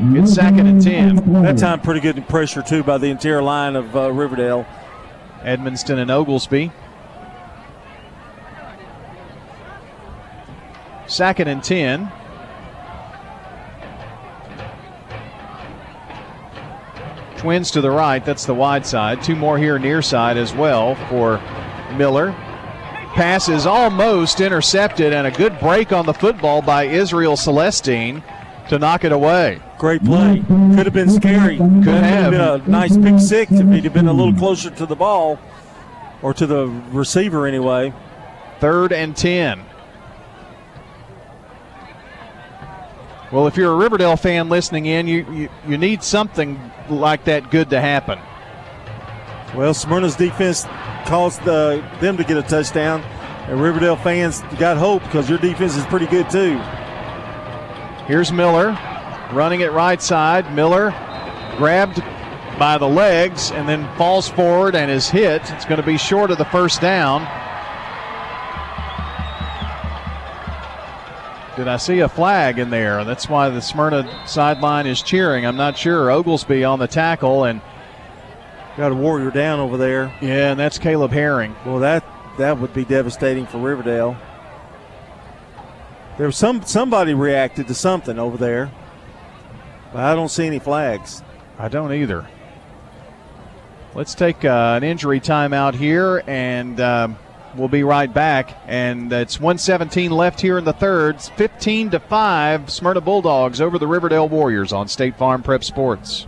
It's second and 10. That time, pretty good pressure, too, by the interior line of uh, Riverdale. Edmonston and Oglesby. Second and 10. Twins to the right. That's the wide side. Two more here near side as well for Miller. Pass is almost intercepted, and a good break on the football by Israel Celestine to knock it away. Great play. Could have been scary. Could, Could have been a nice pick six if he'd have been a little closer to the ball or to the receiver anyway. Third and 10. Well, if you're a Riverdale fan listening in, you, you, you need something like that good to happen. Well, Smyrna's defense caused uh, them to get a touchdown, and Riverdale fans got hope because your defense is pretty good too. Here's Miller running it right side. Miller grabbed by the legs and then falls forward and is hit. It's going to be short of the first down. Did I see a flag in there? That's why the Smyrna sideline is cheering. I'm not sure. Oglesby on the tackle and got a warrior down over there. Yeah, and that's Caleb Herring. Well, that that would be devastating for Riverdale. There was some somebody reacted to something over there, but I don't see any flags. I don't either. Let's take uh, an injury timeout here and. Um, We'll be right back, and it's 117 left here in the third. 15 to five. Smyrna Bulldogs over the Riverdale Warriors on State Farm Prep Sports.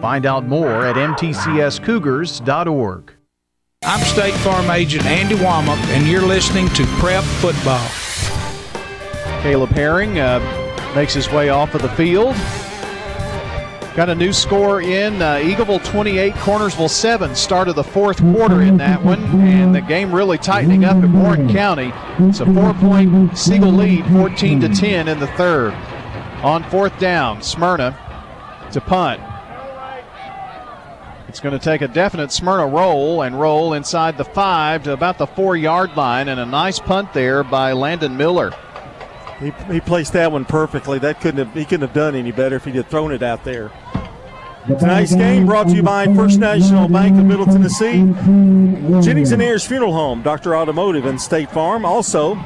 Find out more at mtcscougars.org. I'm State Farm Agent Andy Womack, and you're listening to Prep Football. Caleb Herring uh, makes his way off of the field. Got a new score in uh, Eagleville 28, Cornersville 7. Start of the fourth quarter in that one, and the game really tightening up at Warren County. It's a four-point Siegel lead, 14 to 10 in the third. On fourth down, Smyrna to punt. It's going to take a definite Smyrna roll and roll inside the five to about the four-yard line, and a nice punt there by Landon Miller. He, he placed that one perfectly. That couldn't have he couldn't have done any better if he'd have thrown it out there. Tonight's game brought to you by First National Bank of Middle Tennessee, Jennings and Ayers Funeral Home, Dr. Automotive, and State Farm. Also,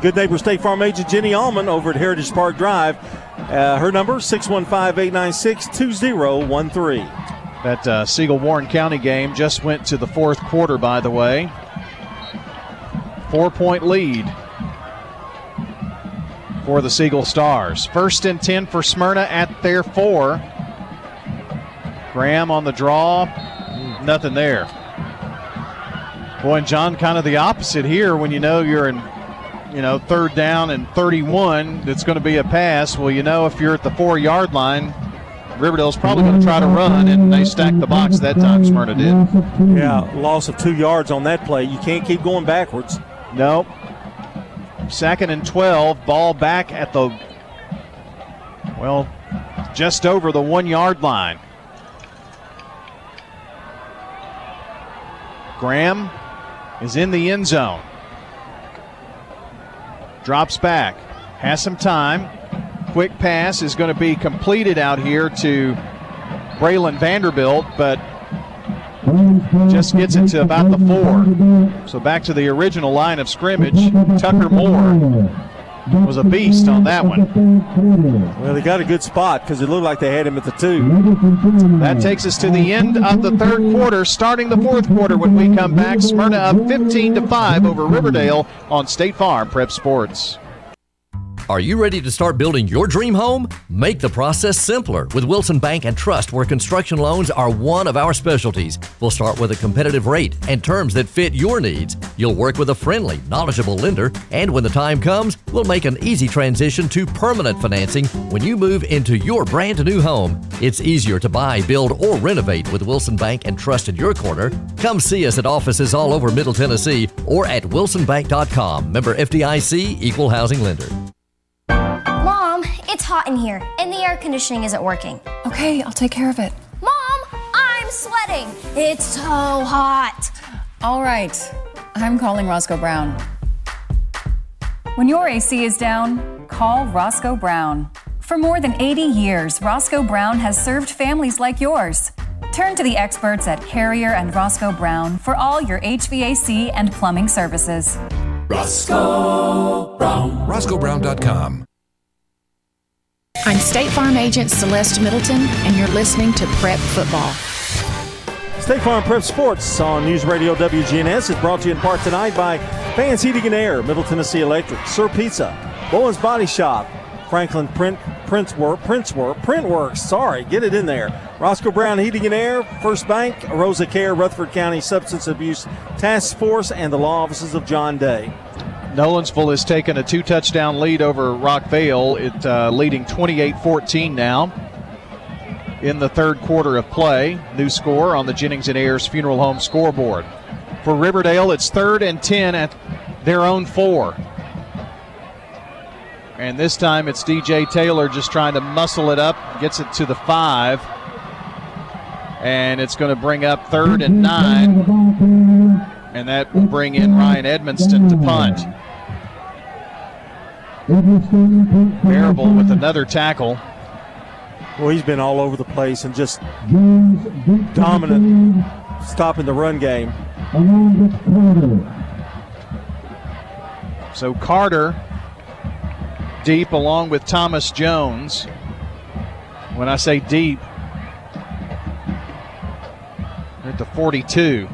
good neighbor State Farm agent Jenny Allman over at Heritage Park Drive. Uh, her number 615-896-2013. That uh, Siegel Warren County game just went to the fourth quarter, by the way. Four point lead for the Siegel Stars. First and 10 for Smyrna at their four. Graham on the draw, nothing there. Boy, and John, kind of the opposite here when you know you're in, you know, third down and 31, it's going to be a pass. Well, you know, if you're at the four yard line, Riverdale's probably going to try to run, and they stacked the box that time, Smyrna did. Yeah, loss of two yards on that play. You can't keep going backwards. Nope. Second and 12, ball back at the, well, just over the one yard line. Graham is in the end zone. Drops back, has some time. Quick pass is going to be completed out here to Braylon Vanderbilt, but just gets it to about the four. So back to the original line of scrimmage. Tucker Moore was a beast on that one. Well, they got a good spot because it looked like they had him at the two. That takes us to the end of the third quarter, starting the fourth quarter when we come back. Smyrna up 15 to 5 over Riverdale on State Farm Prep Sports. Are you ready to start building your dream home? Make the process simpler with Wilson Bank and Trust, where construction loans are one of our specialties. We'll start with a competitive rate and terms that fit your needs. You'll work with a friendly, knowledgeable lender, and when the time comes, we'll make an easy transition to permanent financing when you move into your brand new home. It's easier to buy, build, or renovate with Wilson Bank and Trust in your corner. Come see us at offices all over Middle Tennessee or at wilsonbank.com. Member FDIC, Equal Housing Lender. Mom, it's hot in here, and the air conditioning isn't working. Okay, I'll take care of it. Mom, I'm sweating. It's so hot. All right, I'm calling Roscoe Brown. When your AC is down, call Roscoe Brown. For more than 80 years, Roscoe Brown has served families like yours. Turn to the experts at Carrier and Roscoe Brown for all your HVAC and plumbing services. Roscoe Brown. RoscoeBrown.com. I'm State Farm Agent Celeste Middleton, and you're listening to Prep Football. State Farm Prep Sports on News Radio WGNS is brought to you in part tonight by Fans Heating and Air, Middle Tennessee Electric, Sir Pizza, Bowen's Body Shop, Franklin Print Prince Work, Prince Work, Print Works. Sorry, get it in there. Roscoe Brown Heating and Air, First Bank, Rosa Care, Rutherford County Substance Abuse Task Force, and the law offices of John Day. Nolensville has taken a two touchdown lead over Rockvale. It uh, leading 28 14 now in the third quarter of play. New score on the Jennings and Ayers Funeral Home scoreboard. For Riverdale, it's third and 10 at their own four. And this time it's DJ Taylor just trying to muscle it up, gets it to the five. And it's going to bring up third and nine. And that will bring in Ryan Edmonston to punt. Marable with another tackle. Well, he's been all over the place and just dominant stopping the run game. So Carter deep along with Thomas Jones. When I say deep, at the 42.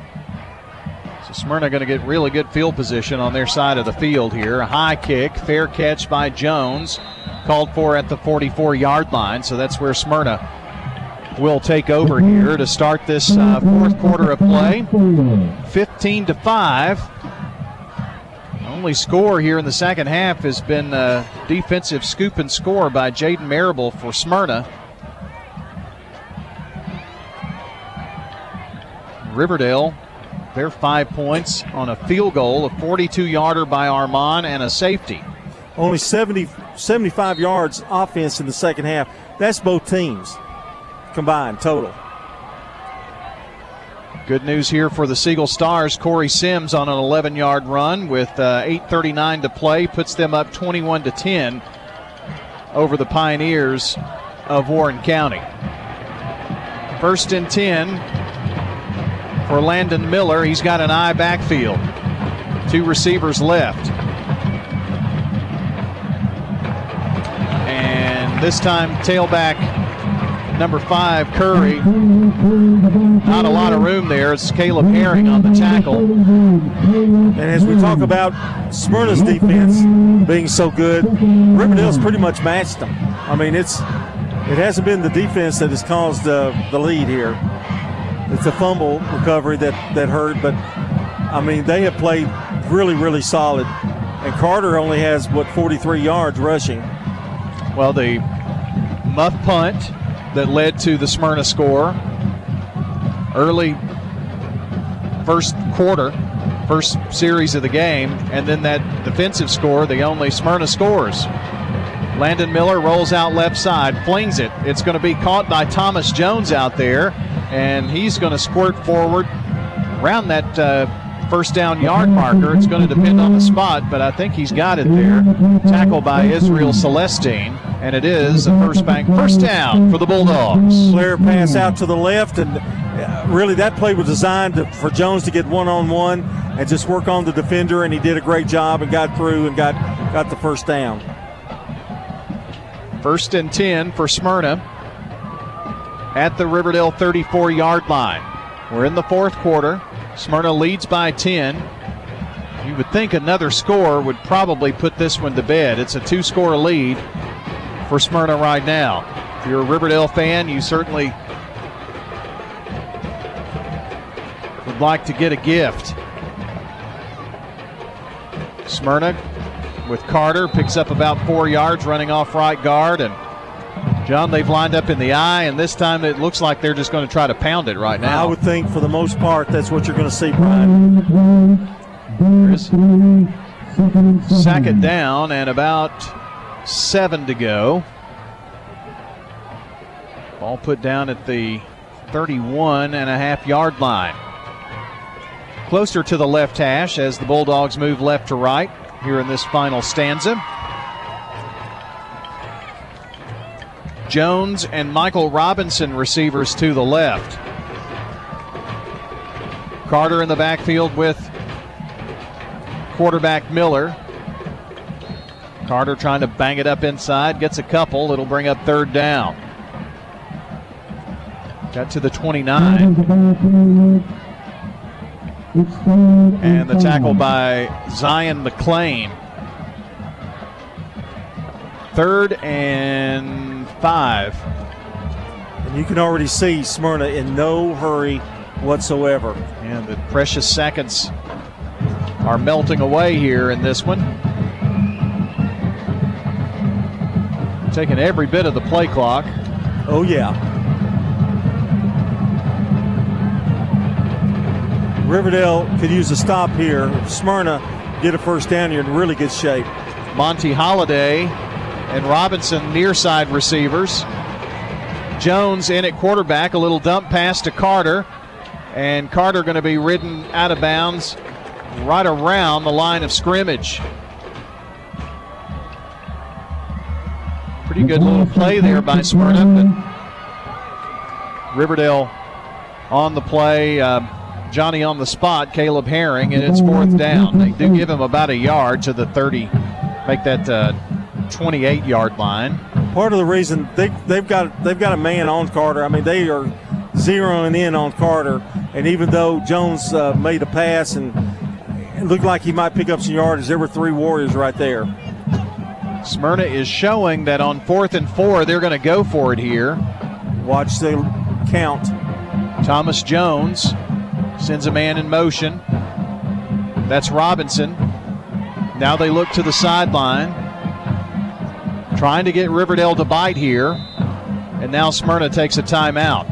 Smyrna going to get really good field position on their side of the field here. A high kick, fair catch by Jones, called for at the 44 yard line. So that's where Smyrna will take over here to start this uh, fourth quarter of play. 15 to 5. only score here in the second half has been a defensive scoop and score by Jaden Marable for Smyrna. Riverdale, their five points on a field goal, a 42 yarder by Armand, and a safety. Only 70, 75 yards offense in the second half. That's both teams combined total. Good news here for the Siegel Stars. Corey Sims on an 11 yard run with uh, 8.39 to play puts them up 21 to 10 over the Pioneers of Warren County. First and 10 for Landon Miller. He's got an eye backfield. Two receivers left. And this time, tailback number five, Curry. Not a lot of room there. It's Caleb Herring on the tackle. And as we talk about Smyrna's defense being so good, Riverdale's pretty much matched them. I mean, it's it hasn't been the defense that has caused uh, the lead here. It's a fumble recovery that, that hurt, but I mean, they have played really, really solid. And Carter only has, what, 43 yards rushing. Well, the muff punt that led to the Smyrna score early first quarter, first series of the game, and then that defensive score, the only Smyrna scores. Landon Miller rolls out left side, flings it. It's going to be caught by Thomas Jones out there, and he's going to squirt forward around that uh, first down yard marker. It's going to depend on the spot, but I think he's got it there. Tackle by Israel Celestine, and it is a first bank first down for the Bulldogs. Flare pass out to the left, and uh, really that play was designed to, for Jones to get one on one and just work on the defender, and he did a great job and got through and got got the first down. First and 10 for Smyrna at the Riverdale 34 yard line. We're in the fourth quarter. Smyrna leads by 10. You would think another score would probably put this one to bed. It's a two score lead for Smyrna right now. If you're a Riverdale fan, you certainly would like to get a gift. Smyrna with Carter picks up about four yards running off right guard and John, they've lined up in the eye, and this time it looks like they're just going to try to pound it right now. I would think, for the most part, that's what you're going to see, Brian. There's second down and about seven to go. Ball put down at the 31 and a half yard line. Closer to the left hash as the Bulldogs move left to right here in this final stanza. Jones and Michael Robinson receivers to the left. Carter in the backfield with quarterback Miller. Carter trying to bang it up inside, gets a couple. It'll bring up third down. Got to the 29. And the tackle by Zion McLean. Third and five. And you can already see Smyrna in no hurry whatsoever. And the precious seconds are melting away here in this one. Taking every bit of the play clock. Oh, yeah. Riverdale could use a stop here. Smyrna get a first down, you're in really good shape. Monty Holiday and Robinson near side receivers. Jones in at quarterback, a little dump pass to Carter. And Carter going to be ridden out of bounds right around the line of scrimmage. Pretty good little play there by Smyrna. Riverdale on the play. Uh, Johnny on the spot, Caleb Herring, and it's fourth down. They do give him about a yard to the 30, make that uh, 28 yard line. Part of the reason they, they've got they've got a man on Carter. I mean, they are zeroing in on Carter, and even though Jones uh, made a pass and it looked like he might pick up some yards, there were three Warriors right there. Smyrna is showing that on fourth and four, they're going to go for it here. Watch the count. Thomas Jones sends a man in motion. That's Robinson. Now they look to the sideline, trying to get Riverdale to bite here. And now Smyrna takes a timeout.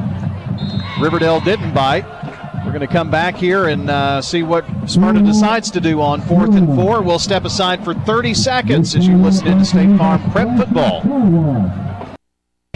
Riverdale didn't bite. We're going to come back here and uh, see what Smyrna decides to do on fourth and four. We'll step aside for 30 seconds as you listen to State Farm Prep Football.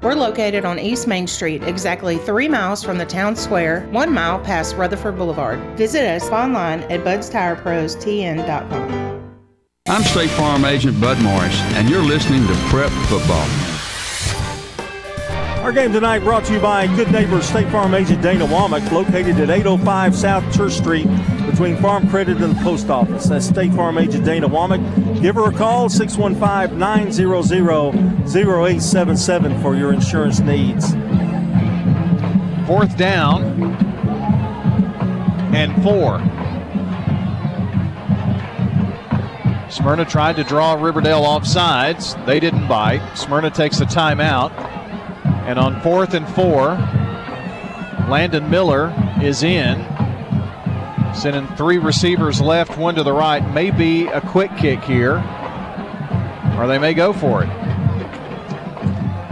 We're located on East Main Street, exactly three miles from the town square, one mile past Rutherford Boulevard. Visit us online at budstireprostn.com. I'm State Farm Agent Bud Morris, and you're listening to Prep Football. Our game tonight brought to you by Good neighbor State Farm Agent Dana Womack, located at 805 South Church Street between Farm Credit and the Post Office. That's State Farm Agent Dana Womack. Give her a call, 615 900 0877 for your insurance needs. Fourth down and four. Smyrna tried to draw Riverdale off sides. They didn't bite. Smyrna takes a timeout. And on fourth and four, Landon Miller is in. Sending three receivers left, one to the right. Maybe a quick kick here. Or they may go for it.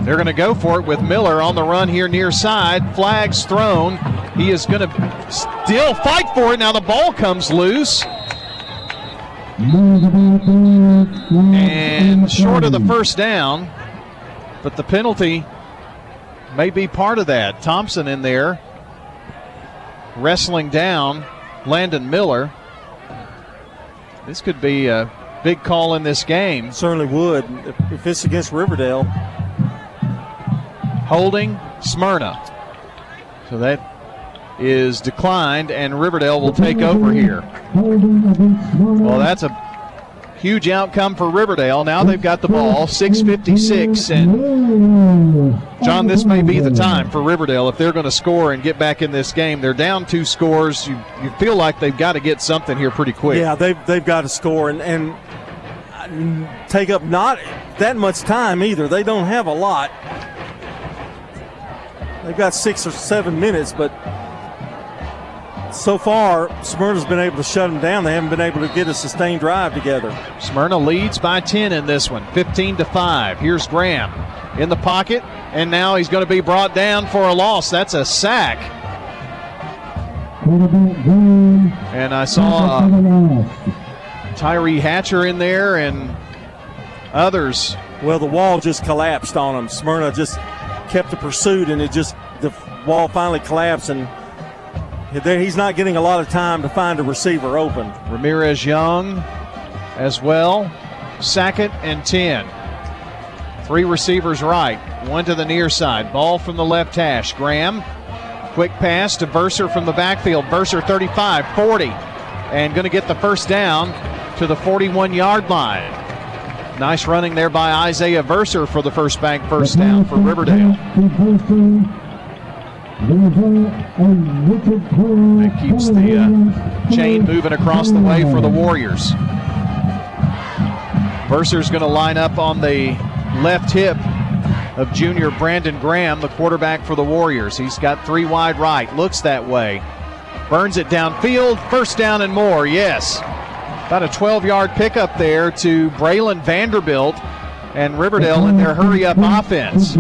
They're going to go for it with Miller on the run here near side. Flags thrown. He is going to still fight for it. Now the ball comes loose. And short of the first down, but the penalty may be part of that. Thompson in there wrestling down Landon Miller. This could be a big call in this game. Certainly would if it's against Riverdale. Holding Smyrna. So that is declined, and Riverdale will take over here. Well, that's a huge outcome for Riverdale. Now they've got the ball, 6:56, and John, this may be the time for Riverdale if they're going to score and get back in this game. They're down two scores. You you feel like they've got to get something here pretty quick. Yeah, they've they've got to score and and uh, take up not that much time either. They don't have a lot. They've got six or seven minutes, but so far, Smyrna's been able to shut them down. They haven't been able to get a sustained drive together. Smyrna leads by 10 in this one, 15 to 5. Here's Graham in the pocket, and now he's going to be brought down for a loss. That's a sack. And I saw uh, Tyree Hatcher in there and others. Well, the wall just collapsed on them. Smyrna just kept the pursuit, and it just the wall finally collapsed and He's not getting a lot of time to find a receiver open. Ramirez Young as well. Second and 10. Three receivers right, one to the near side. Ball from the left hash. Graham, quick pass to Verser from the backfield. Verser 35, 40, and going to get the first down to the 41 yard line. Nice running there by Isaiah Verser for the first bank first down for Riverdale. That keeps the uh, chain moving across the way for the Warriors. Verser's going to line up on the left hip of junior Brandon Graham, the quarterback for the Warriors. He's got three wide right, looks that way. Burns it downfield, first down and more, yes. About a 12 yard pickup there to Braylon Vanderbilt and Riverdale in their hurry up offense.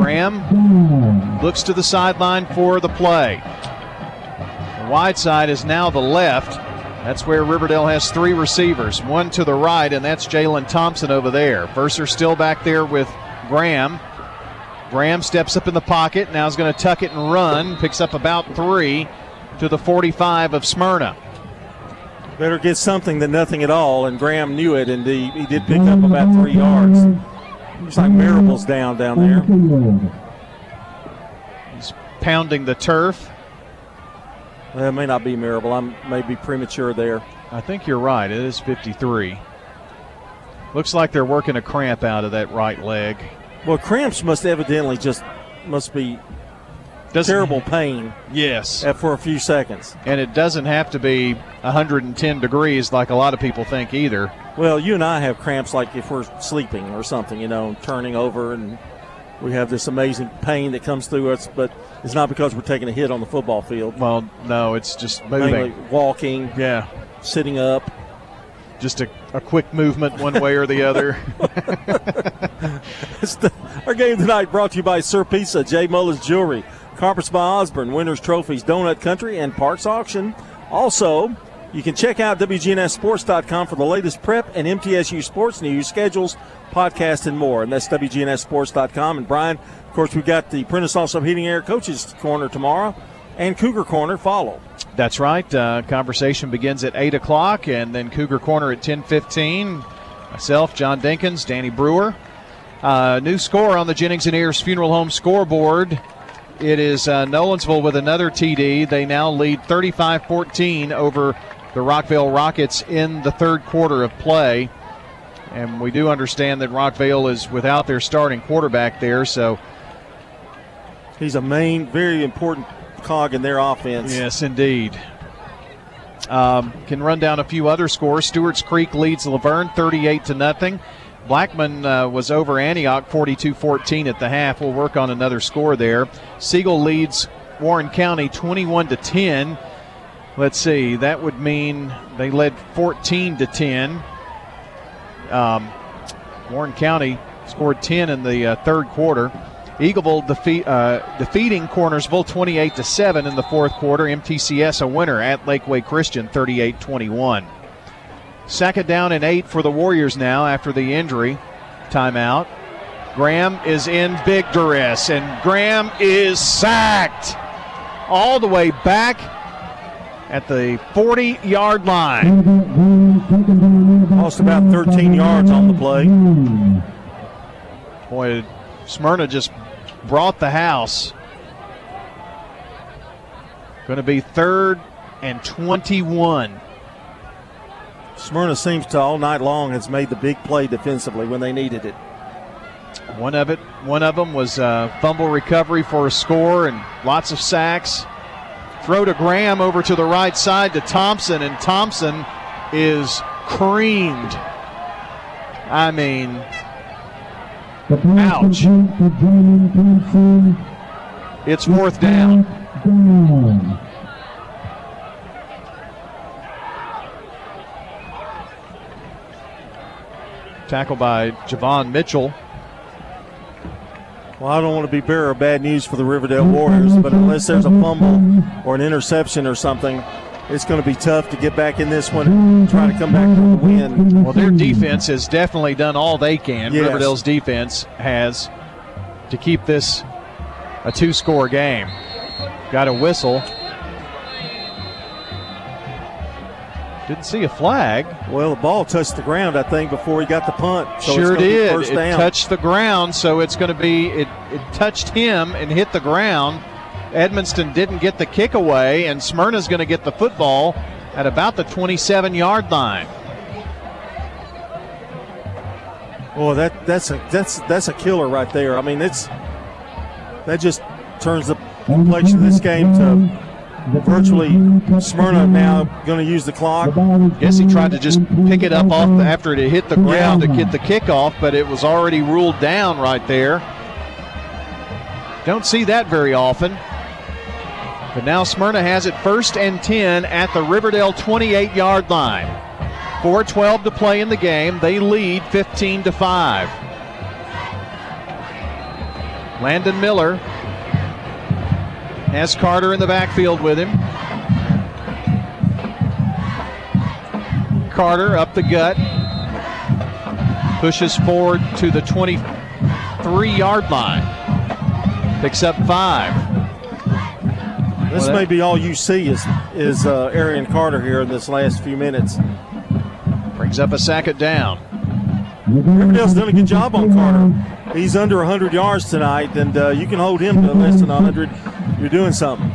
Graham looks to the sideline for the play. The wide side is now the left. That's where Riverdale has three receivers. One to the right, and that's Jalen Thompson over there. Verser still back there with Graham. Graham steps up in the pocket. Now is going to tuck it and run. Picks up about three to the 45 of Smyrna. Better get something than nothing at all, and Graham knew it, and he, he did pick up about three yards. Looks like Marable's down down there. He's pounding the turf. Well, it may not be Marable. I may be premature there. I think you're right. It is 53. Looks like they're working a cramp out of that right leg. Well, cramps must evidently just must be Doesn't- terrible pain Yes. uh, for a few seconds. And it doesn't have to be 110 degrees like a lot of people think either. Well, you and I have cramps like if we're sleeping or something, you know, turning over, and we have this amazing pain that comes through us, but it's not because we're taking a hit on the football field. Well, no, it's just Mainly moving. walking, Yeah. sitting up. Just a, a quick movement one way or the other. The- our game tonight brought to you by Sir Pizza, J. Mullis Jewelry, Carpets by Osborne, Winners Trophies, Donut Country, and Parks Auction. Also, you can check out WGNSSports.com for the latest prep and MTSU sports news, schedules, podcasts, and more. And that's WGNSSports.com. And Brian, of course, we've got the Prentice Also Heating Air Coaches Corner tomorrow and Cougar Corner follow. That's right. Uh, conversation begins at 8 o'clock, and then Cougar Corner at 10.15. Myself, John Dinkins, Danny Brewer. Uh, new score on the Jennings and Ayers Funeral Home scoreboard. It is uh, Nolensville with another TD. They now lead 35 14 over the Rockvale Rockets in the third quarter of play. And we do understand that Rockvale is without their starting quarterback there, so He's a main, very important cog in their offense. Yes, indeed. Um, can run down a few other scores. Stewart's Creek leads La Vergne 38 to nothing. Blackman uh, was over Antioch 42-14 at the half. We'll work on another score there. Siegel leads Warren County 21 to 10. Let's see. That would mean they led 14 to 10. Um, Warren County scored 10 in the uh, third quarter. Eagleville uh, defeating Cornersville 28 to 7 in the fourth quarter. MTCS a winner at Lakeway Christian 38 21. Second down and eight for the Warriors now after the injury timeout. Graham is in big duress, and Graham is sacked all the way back at the 40 yard line. Lost about 13 yards on the play. Boy, Smyrna just brought the house. Going to be third and 21. Smyrna seems to all night long has made the big play defensively when they needed it. One of it, one of them was a fumble recovery for a score and lots of sacks. Throw to Graham over to the right side to Thompson, and Thompson is creamed. I mean, ouch. It's fourth down. Tackle by Javon Mitchell. Well, I don't want to be bearer of bad news for the Riverdale Warriors, but unless there's a fumble or an interception or something, it's going to be tough to get back in this one and try to come back with a win. Well, their defense has definitely done all they can. Yes. Riverdale's defense has to keep this a two score game. Got a whistle. Didn't see a flag. Well, the ball touched the ground, I think, before he got the punt. So sure did. It down. touched the ground, so it's going to be it. It touched him and hit the ground. Edmondson didn't get the kick away, and Smyrna's going to get the football at about the 27 yard line. Well, that that's a that's that's a killer right there. I mean, it's that just turns the complexion of this game to virtually Smyrna now going to use the clock. Guess he tried to just pick it up off after it hit the ground to get the kickoff, but it was already ruled down right there. Don't see that very often. But now Smyrna has it first and 10 at the Riverdale 28 yard line. 4:12 to play in the game. They lead 15 to 5. Landon Miller has Carter in the backfield with him. Carter up the gut. Pushes forward to the 23 yard line. Picks up five. This Well, may be all you see is is uh, Arian Carter here in this last few minutes. Brings up a sack second down. Riverdale's done a good job on Carter. He's under 100 yards tonight, and uh, you can hold him to less than 100. You're doing something.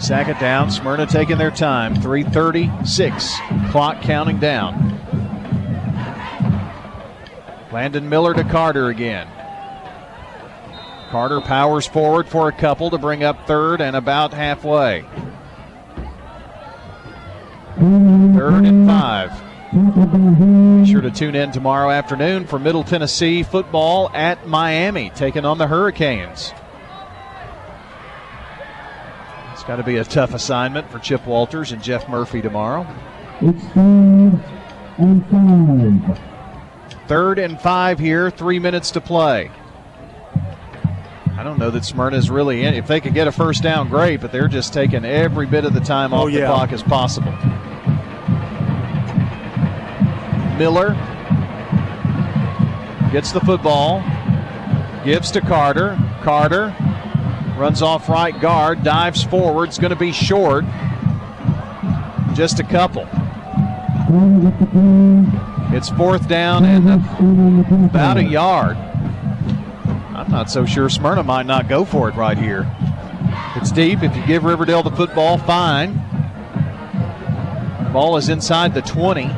Sack it down. Smyrna taking their time. 336. Clock counting down. Landon Miller to Carter again. Carter powers forward for a couple to bring up third and about halfway. Third and five. Be sure to tune in tomorrow afternoon for Middle Tennessee football at Miami, taking on the Hurricanes. It's got to be a tough assignment for Chip Walters and Jeff Murphy tomorrow. It's third and five. Third and five here, three minutes to play. I don't know that Smyrna's really in. If they could get a first down, great, but they're just taking every bit of the time oh, off Oh, yeah. the clock as possible. Miller gets the football, gives to Carter. Carter runs off right guard, dives forward. It's going to be short. Just a couple. It's fourth down and about a yard. I'm not so sure Smyrna might not go for it right here. It's deep. If you give Riverdale the football, fine. Ball is inside the 20.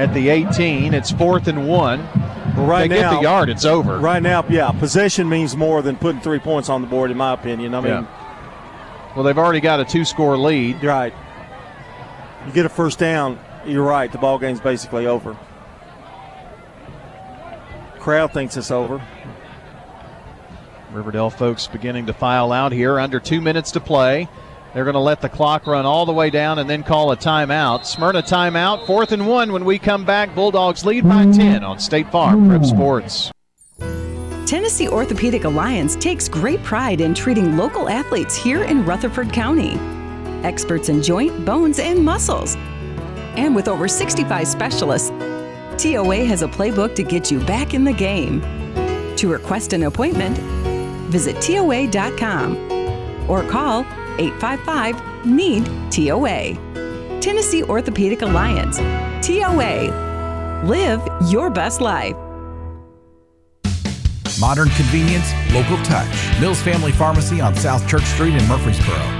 At the 18, it's fourth and one. Well, right they now, get the yard, it's over. Right now, yeah, possession means more than putting three points on the board, in my opinion. I mean, Yeah. Well, they've already got a two-score lead. Right. You get a first down, you're right. The ball game's basically over. Crowd thinks it's over. Riverdale folks beginning to file out here. Under two minutes to play. They're going to let the clock run all the way down and then call a timeout. Smyrna timeout. Fourth and one when we come back. Bulldogs lead by 10 on State Farm Prep Sports. Tennessee Orthopedic Alliance takes great pride in treating local athletes here in Rutherford County. Experts in joint, bones, and muscles. And with over 65 specialists, TOA has a playbook to get you back in the game. To request an appointment, visit TOA.com or call 855 NEED TOA. Tennessee Orthopedic Alliance. TOA. Live your best life. Modern convenience, local touch. Mills Family Pharmacy on South Church Street in Murfreesboro.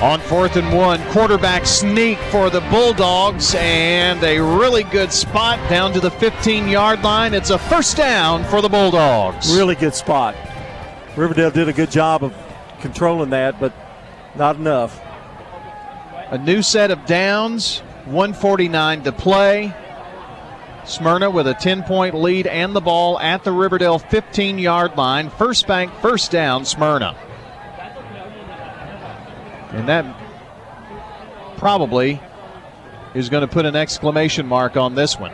On fourth and one, quarterback sneak for the Bulldogs, and a really good spot down to the 15 yard line. It's a first down for the Bulldogs. Really good spot. Riverdale did a good job of controlling that, but not enough. A new set of downs, 149 to play. Smyrna with a 10 point lead and the ball at the Riverdale 15 yard line. First bank, first down, Smyrna. And that probably is going to put an exclamation mark on this one.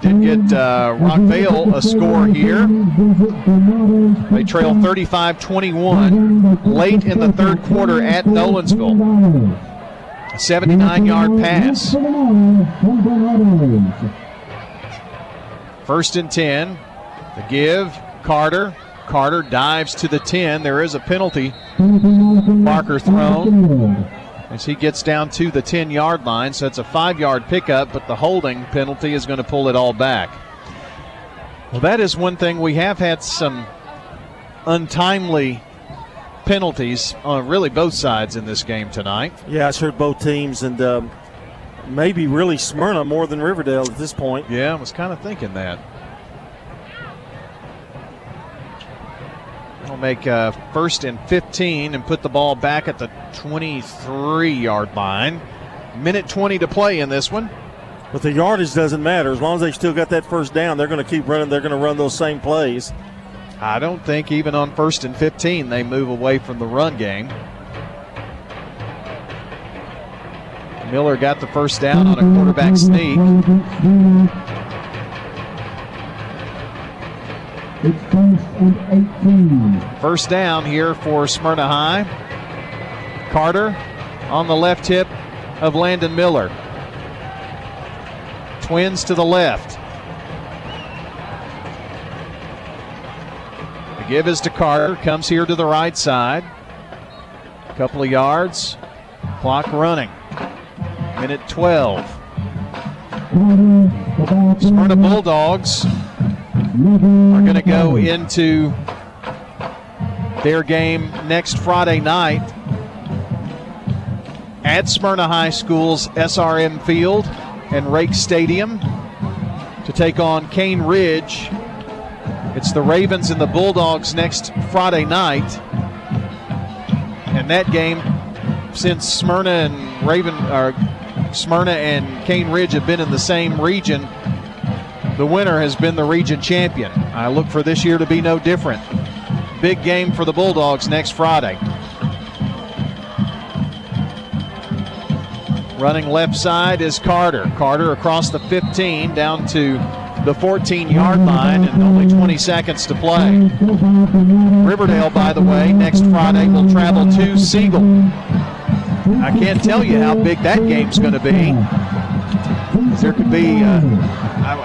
Did get uh, Rockvale a score here. They trail 35 21 late in the third quarter at Nolensville. A 79 yard pass. First and 10. The give. Carter. Carter dives to the 10. There is a penalty marker thrown as he gets down to the 10 yard line. So it's a five yard pickup, but the holding penalty is going to pull it all back. Well, that is one thing. We have had some untimely penalties on really both sides in this game tonight. Yeah, it's hurt both teams, and um, maybe really Smyrna more than Riverdale at this point. Yeah, I was kind of thinking that. We'll make uh, first and 15 and put the ball back at the 23 yard line. Minute 20 to play in this one. But the yardage doesn't matter. As long as they still got that first down, they're going to keep running. They're going to run those same plays. I don't think even on first and 15 they move away from the run game. Miller got the first down on a quarterback sneak. It's first and 18. First down here for Smyrna High. Carter on the left hip of Landon Miller. Twins to the left. The give is to Carter. Comes here to the right side. A couple of yards. Clock running. Minute 12. Smyrna Bulldogs are going to go into their game next Friday night at Smyrna High School's SRM Field and Rake Stadium to take on Cane Ridge. It's the Ravens and the Bulldogs next Friday night. And that game, since Smyrna and Raven or Smyrna and Cane Ridge have been in the same region, the winner has been the region champion. I look for this year to be no different. Big game for the Bulldogs next Friday. Running left side is Carter. Carter across the 15 down to the 14 yard line and only 20 seconds to play. Riverdale, by the way, next Friday will travel to Siegel. I can't tell you how big that game's going to be. There could be, uh,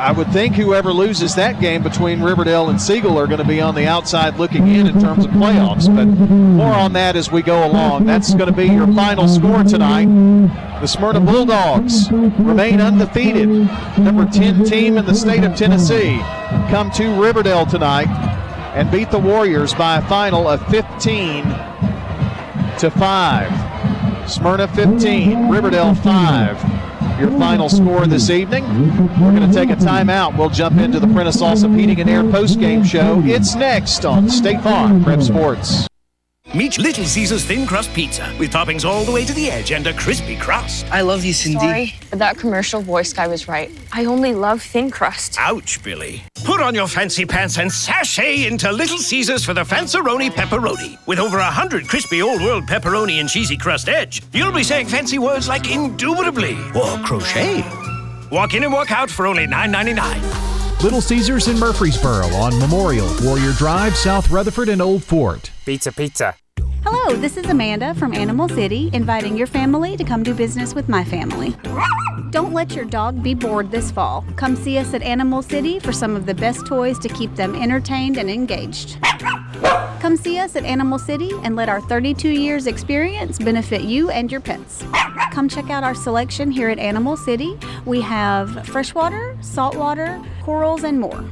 I, would think whoever loses that game between Riverdale and Siegel are going to be on the outside looking in in terms of playoffs. But more on that as we go along. That's going to be your final score tonight. The Smyrna Bulldogs remain undefeated. Number 10 team in the state of Tennessee come to Riverdale tonight and beat the Warriors by a final of 15 to 5. Smyrna 15, Riverdale 5 your final score this evening. We're going to take a timeout. We'll jump into the Prentice Allsup Heating and Air post-game show. It's next on State Farm Prep Sports. Meet Little Caesars thin crust pizza with toppings all the way to the edge and a crispy crust. I love you, Cindy. Sorry, but that commercial voice guy was right. I only love thin crust. Ouch, Billy. Put on your fancy pants and sashay into Little Caesars for the Fanceroni Pepperoni. With over a hundred crispy old world pepperoni and cheesy crust edge, you'll be saying fancy words like indubitably or crochet. Walk in and walk out for only $9.99. Little Caesars in Murfreesboro on Memorial, Warrior Drive, South Rutherford, and Old Fort. Pizza, pizza. Hello, this is Amanda from Animal City, inviting your family to come do business with my family. Don't let your dog be bored this fall. Come see us at Animal City for some of the best toys to keep them entertained and engaged. Come see us at Animal City and let our 32 years experience benefit you and your pets. Come check out our selection here at Animal City. We have freshwater, saltwater, corals, and more.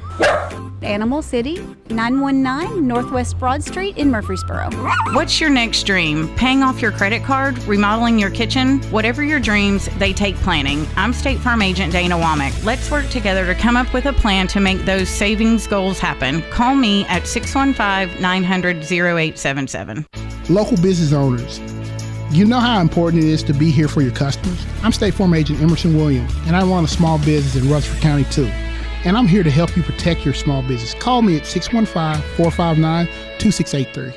Animal City, 919 Northwest Broad Street in Murfreesboro. What's your next dream? Paying off your credit card? Remodeling your kitchen? Whatever your dreams, they take planning. I'm State Farm Agent Dana Womack. Let's work together to come up with a plan to make those savings goals happen. Call me at 615 900 0877. Local business owners. You know how important it is to be here for your customers. I'm State Farm Agent Emerson Williams, and I run a small business in Rutherford County too and I'm here to help you protect your small business. Call me at 615 459 2683.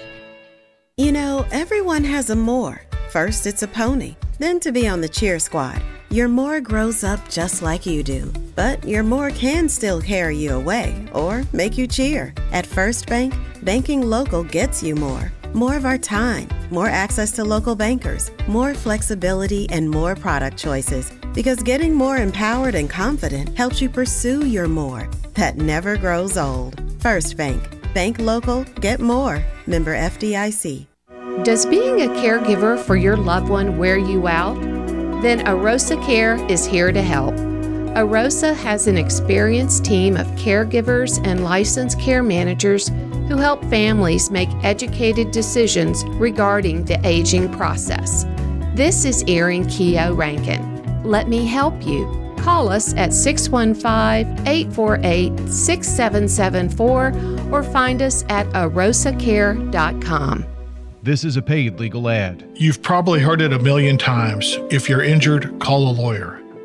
You know, everyone has a more. First, it's a pony, then to be on the cheer squad. Your more grows up just like you do, but your more can still carry you away or make you cheer. At First Bank, banking local gets you more. More of our time, more access to local bankers, more flexibility, and more product choices. Because getting more empowered and confident helps you pursue your more that never grows old. First Bank. Bank local, get more. Member FDIC. Does being a caregiver for your loved one wear you out? Then Arosa Care is here to help. Arosa has an experienced team of caregivers and licensed care managers who help families make educated decisions regarding the aging process. This is Erin Keogh Rankin. Let me help you. Call us at 615 848 6774 or find us at arosacare.com. This is a paid legal ad. You've probably heard it a million times. If you're injured, call a lawyer.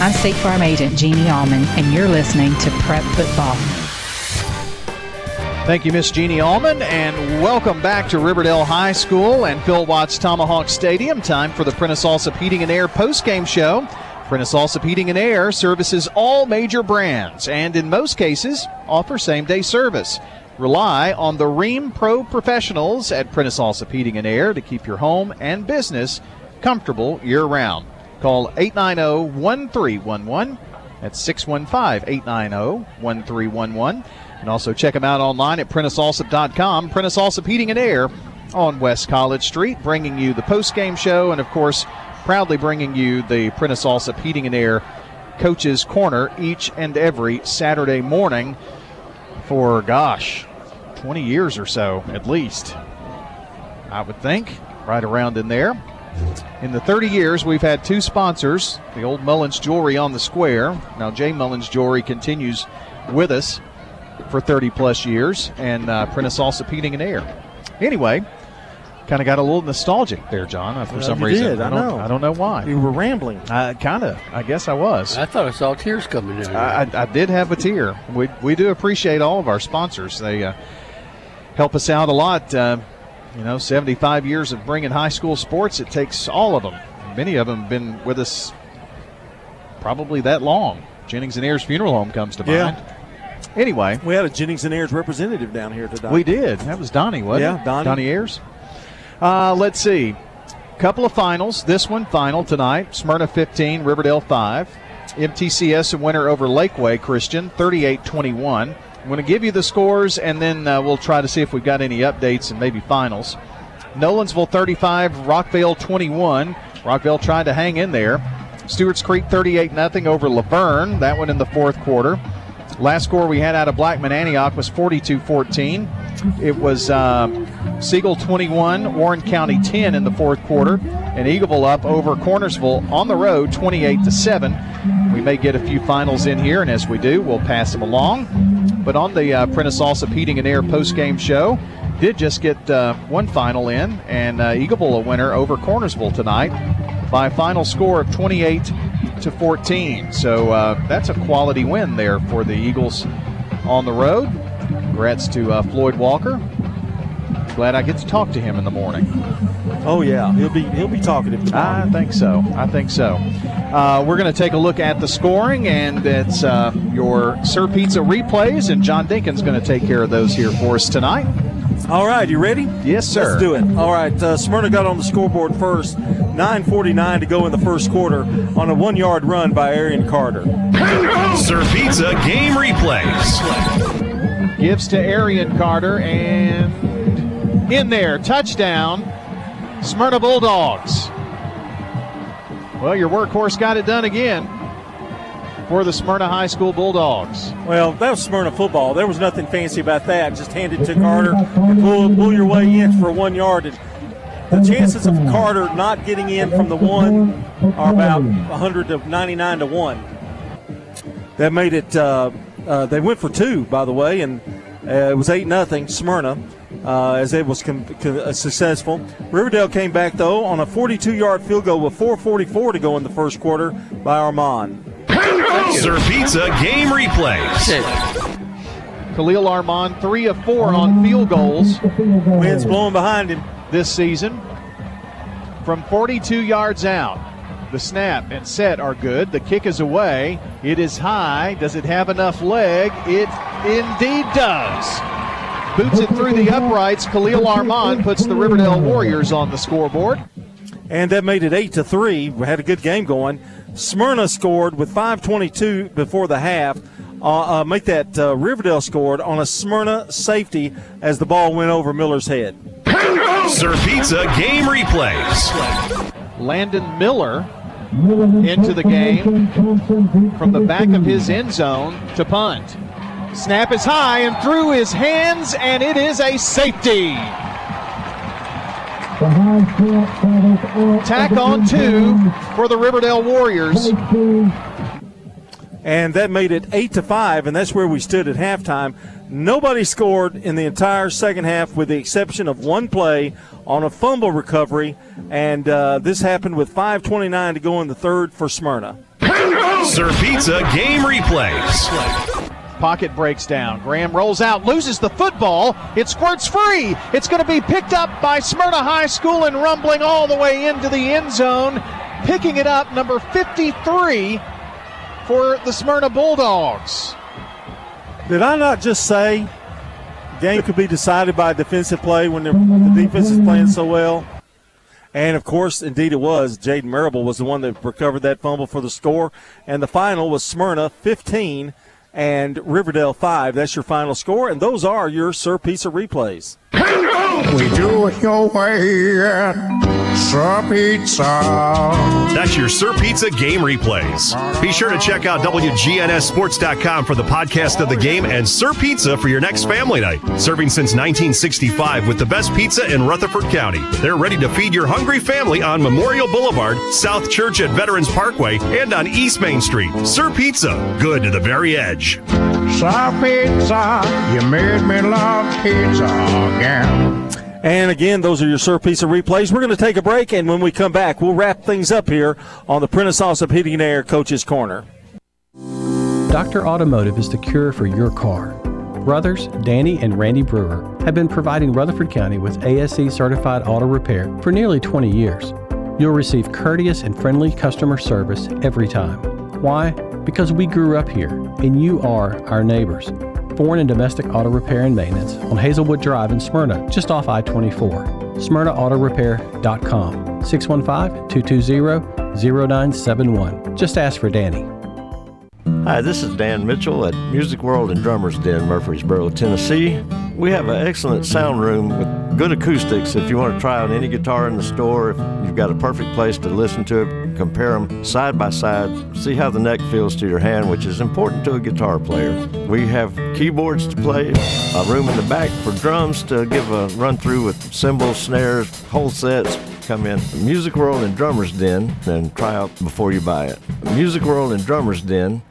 I'm State Farm Agent Jeannie Allman, and you're listening to Prep Football. Thank you, Miss Jeannie Allman, and welcome back to Riverdale High School and Phil Watts Tomahawk Stadium. Time for the Prentice Allsup Heating and Air postgame show. Prentice Allsup Heating and Air services all major brands and, in most cases, offer same day service. Rely on the Rheem Pro professionals at Prentice Allsup Heating and Air to keep your home and business comfortable year round. Call 890 1311. That's 615 890 1311. And also check them out online at PrenticeAllsup.com. Prentice Allsup Heating and Air on West College Street, bringing you the post-game show and, of course, proudly bringing you the Prentice Allsup Heating and Air Coaches Corner each and every Saturday morning for, gosh, 20 years or so at least. I would think, right around in there. In the 30 years, we've had two sponsors the old Mullins Jewelry on the square. Now, Jay Mullins Jewelry continues with us for 30 plus years, and uh, Prentice Allsup Heating and Air. Anyway, kind of got a little nostalgic there, John, uh, for Well, some you reason. did, I don't, know. I don't know why. You were rambling. Uh, kind of. I guess I was. I thought I saw tears coming down. I, I, I did have a tear. We, we do appreciate all of our sponsors. They uh, help us out a lot. You know, 75 years of bringing high school sports, it takes all of them. Many of them have been with us probably that long. Jennings and Ayers Funeral Home comes to Yeah. mind. Anyway, We had a Jennings and Ayers representative down here today. we did. That was Donnie, wasn't Yeah, it? Donnie. Donnie Ayers. Uh, let's see. Couple of finals. This one final tonight. Smyrna 15, Riverdale 5. MTCS a winner over Lakeway Christian 38-21. I'm going to give you the scores and then uh, we'll try to see if we've got any updates and maybe finals. Nolensville 35, Rockvale 21. Rockvale trying to hang in there. Stewart's Creek 38 0 over La Vergne. That one in the fourth quarter. Last score we had out of Blackman Antioch was 42 14. It was um, Siegel 21, Warren County 10 in the fourth quarter, and Eagleville up over Cornersville on the road 28 7. We may get a few finals in here, and as we do, we'll pass them along. But on the uh, Prentice Allsup Heating and Air post-game show, did just get uh, one final in, and uh, Bowl a winner over Cornersville tonight by a final score of 28 to 14. So uh, that's a quality win there for the Eagles on the road. Congrats to uh, Floyd Walker. Glad I get to talk to him in the morning. Oh yeah, he'll be he'll be talkative. tomorrow. I think so. I think so. Uh, we're going to take a look at the scoring, and it's uh, your Sir Pizza replays, and John Dinkin's going to take care of those here for us tonight. All right, you ready? Yes, sir. Let's do it. All right, uh, Smyrna got on the scoreboard first. 9:49 to go in the first quarter on a one-yard run by Arian Carter. Sir Pizza game replays. Gives to Arian Carter, and in there, touchdown, Smyrna Bulldogs. Well, your workhorse got it done again for the Smyrna High School Bulldogs. Well, that was Smyrna football. There was nothing fancy about that. Just hand it to Carter and pull, pull your way in for one yard. And the chances of Carter not getting in from the one are about 100 to 99 to one. That made it. Uh, uh, they went for two, by the way, and uh, it was eight nothing Smyrna. Uh, as it was com- com- uh, successful. Riverdale came back though on a 42-yard field goal with 4:44 to go in the first quarter by Armand. Sir Pizza game replays. Khalil Armand, three of four on field goals. Wind's blowing behind him this season. From 42 yards out, the snap and set are good. The kick is away. It is high. Does it have enough leg? It indeed does. Boots it through the uprights. Khalil Armand puts the Riverdale Warriors on the scoreboard. and that made it eight to three. We had a good game going. Smyrna scored with 5:22 before the half uh, uh, make that uh, Riverdale scored on a Smyrna safety as the ball went over Miller's head. Sir Pizza game replays. Landon Miller into the game from the back of his end zone to punt. Snap is high and through his hands, and it is a safety. Tack on two for the Riverdale Warriors. And that made it eight to five, and that's where we stood at halftime. Nobody scored in the entire second half, with the exception of one play on a fumble recovery, and uh, this happened with 5:29 to go in the third for Smyrna. Sir Pizza game replays. Pocket breaks down. Graham rolls out, loses the football. It squirts free. It's going to be picked up by Smyrna High School and rumbling all the way into the end zone. Picking it up, number 53 for the Smyrna Bulldogs. Did I not just say game could be decided by a defensive play when the defense is playing so well? And of course, indeed it was. Jaden Marable was the one that recovered that fumble for the score. And the final was Smyrna 15 and Riverdale 5. That's your final score. And those are your Sir Pizza replays. We do it your way at Sir Pizza. That's your Sir Pizza game replays. Be sure to check out WGNSSports.com for the podcast of the game and Sir Pizza for your next family night. Serving since 1965 with the best pizza in Rutherford County. They're ready to feed your hungry family on Memorial Boulevard, South Church at Veterans Parkway, and on East Main Street. Sir Pizza, good to the very edge. Sir Pizza, you made me love pizza again. And again, those are your Sir Pizza replays. We're going to take a break, and when we come back, we'll wrap things up here on the Prentice Allsup Heating and Air Coach's Corner. Dr. Automotive is the cure for your car. Brothers Danny and Randy Brewer have been providing Rutherford County with ASE certified auto repair for nearly 20 years. You'll receive courteous and friendly customer service every time. Why? Because we grew up here and you are our neighbors. Foreign and domestic auto repair and maintenance on Hazelwood Drive in Smyrna, just off I 24. SmyrnaAutorepair.com 615 220 0971. Just ask for Danny. Hi, this is Dan Mitchell at Music World and Drummers Den, Murfreesboro, Tennessee. We have an excellent sound room with good acoustics. If you want to try out any guitar in the store, if you've got a perfect place to listen to it, compare them side by side, see how the neck feels to your hand, which is important to a guitar player. We have keyboards to play, a room in the back for drums to give a run through with cymbals, snares, whole sets. Come in Music World and Drummers Den and try out before you buy it. Music World and Drummers Den.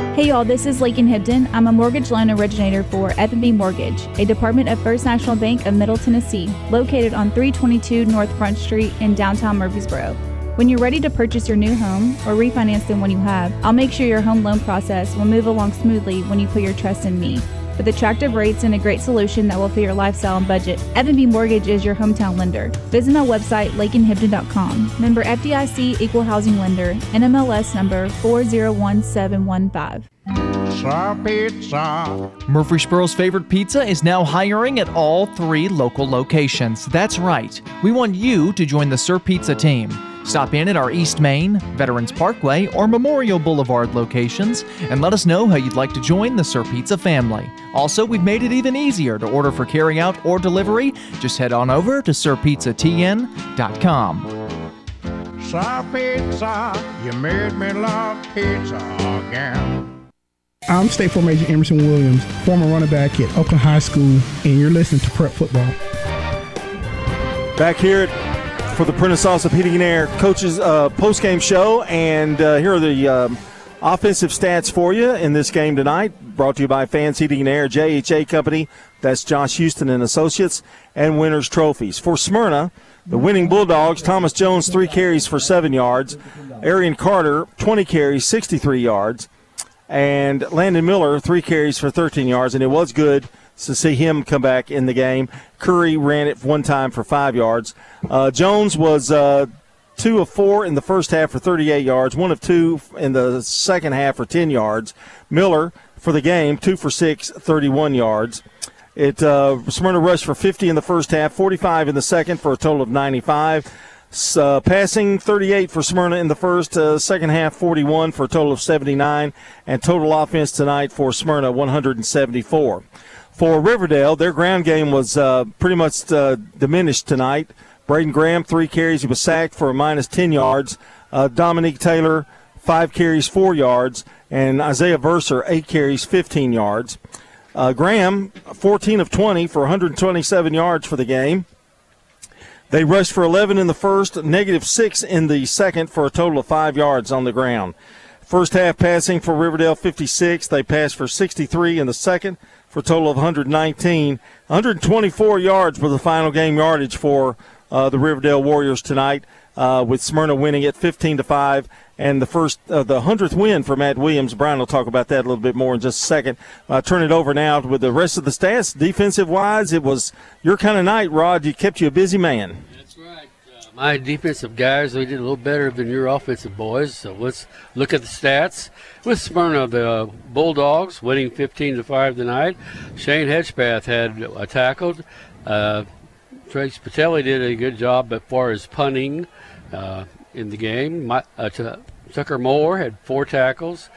Hey y'all, this is Lakin Hibden. I'm a mortgage loan originator for F&B Mortgage, a department of First National Bank of Middle Tennessee, located on 322 North Front Street in downtown Murfreesboro. When you're ready to purchase your new home or refinance the one you have, I'll make sure your home loan process will move along smoothly when you put your trust in me. With attractive rates and a great solution that will fit your lifestyle and budget, F&B Mortgage is your hometown lender. Visit my website, lakenhibden.com. Member FDIC Equal Housing Lender, NMLS number 401715. Sir Pizza. Murfreesboro's favorite pizza is now hiring at all three local locations. That's right. We want you to join the Sir Pizza team. Stop in at our East Main, Veterans Parkway, or Memorial Boulevard locations and let us know how you'd like to join the Sir Pizza family. Also, we've made it even easier to order for carryout or delivery. Just head on over to sirpizzatn.com. Sir Pizza, you made me love pizza again. I'm State Farm Agent Emerson Williams, former running back at Oakland High School, and you're listening to Prep Football. Back here at, for the Prentice Allsup Heating and Air coaches uh, post game show, and uh, here are the um, offensive stats for you in this game tonight. Brought to you by Fans Heating and Air, JHA Company. That's Josh Houston and Associates, and Winners Trophies for Smyrna. The winning Bulldogs, Thomas Jones, three carries for seven yards. Arian Carter, 20 carries, 63 yards. And Landon Miller, three carries for 13 yards, and it was good to see him come back in the game. Curry ran it one time for five yards. Uh, Jones was uh, two of four in the first half for 38 yards, one of two in the second half for 10 yards. Miller for the game, two for six, 31 yards. It uh, Smyrna rushed for 50 in the first half, 45 in the second for a total of 95. Uh, passing 38 for Smyrna in the first, uh, second half 41 for a total of 79, and total offense tonight for Smyrna 174. For Riverdale, their ground game was uh, pretty much uh, diminished tonight. Braden Graham, three carries. He was sacked for a minus 10 yards. Uh, Dominique Taylor, five carries, four yards. And Isaiah Verser, eight carries, 15 yards. Uh, Graham, 14 of 20 for 127 yards for the game. They rushed for 11 in the first, negative six in the second for a total of five yards on the ground. First half passing for Riverdale 56. They passed for 63 in the second for a total of 119. 124 yards was the final game yardage for uh, the Riverdale Warriors tonight, uh, with Smyrna winning it 15 to five, and the first uh, the hundredth win for Matt Williams. Brian will talk about that a little bit more in just a second. Uh, turn it over now with the rest of the stats. Defensive wise, it was your kind of night, Rod. You kept you a busy man. My defensive guys, we did a little better than your offensive boys. So let's look at the stats. With Smyrna, the Bulldogs winning 15 to five tonight. Shane Hedgepath had a tackled. Uh, Trace Patelli did a good job as far as punting uh, in the game. My, uh, Tucker Moore had four tackles.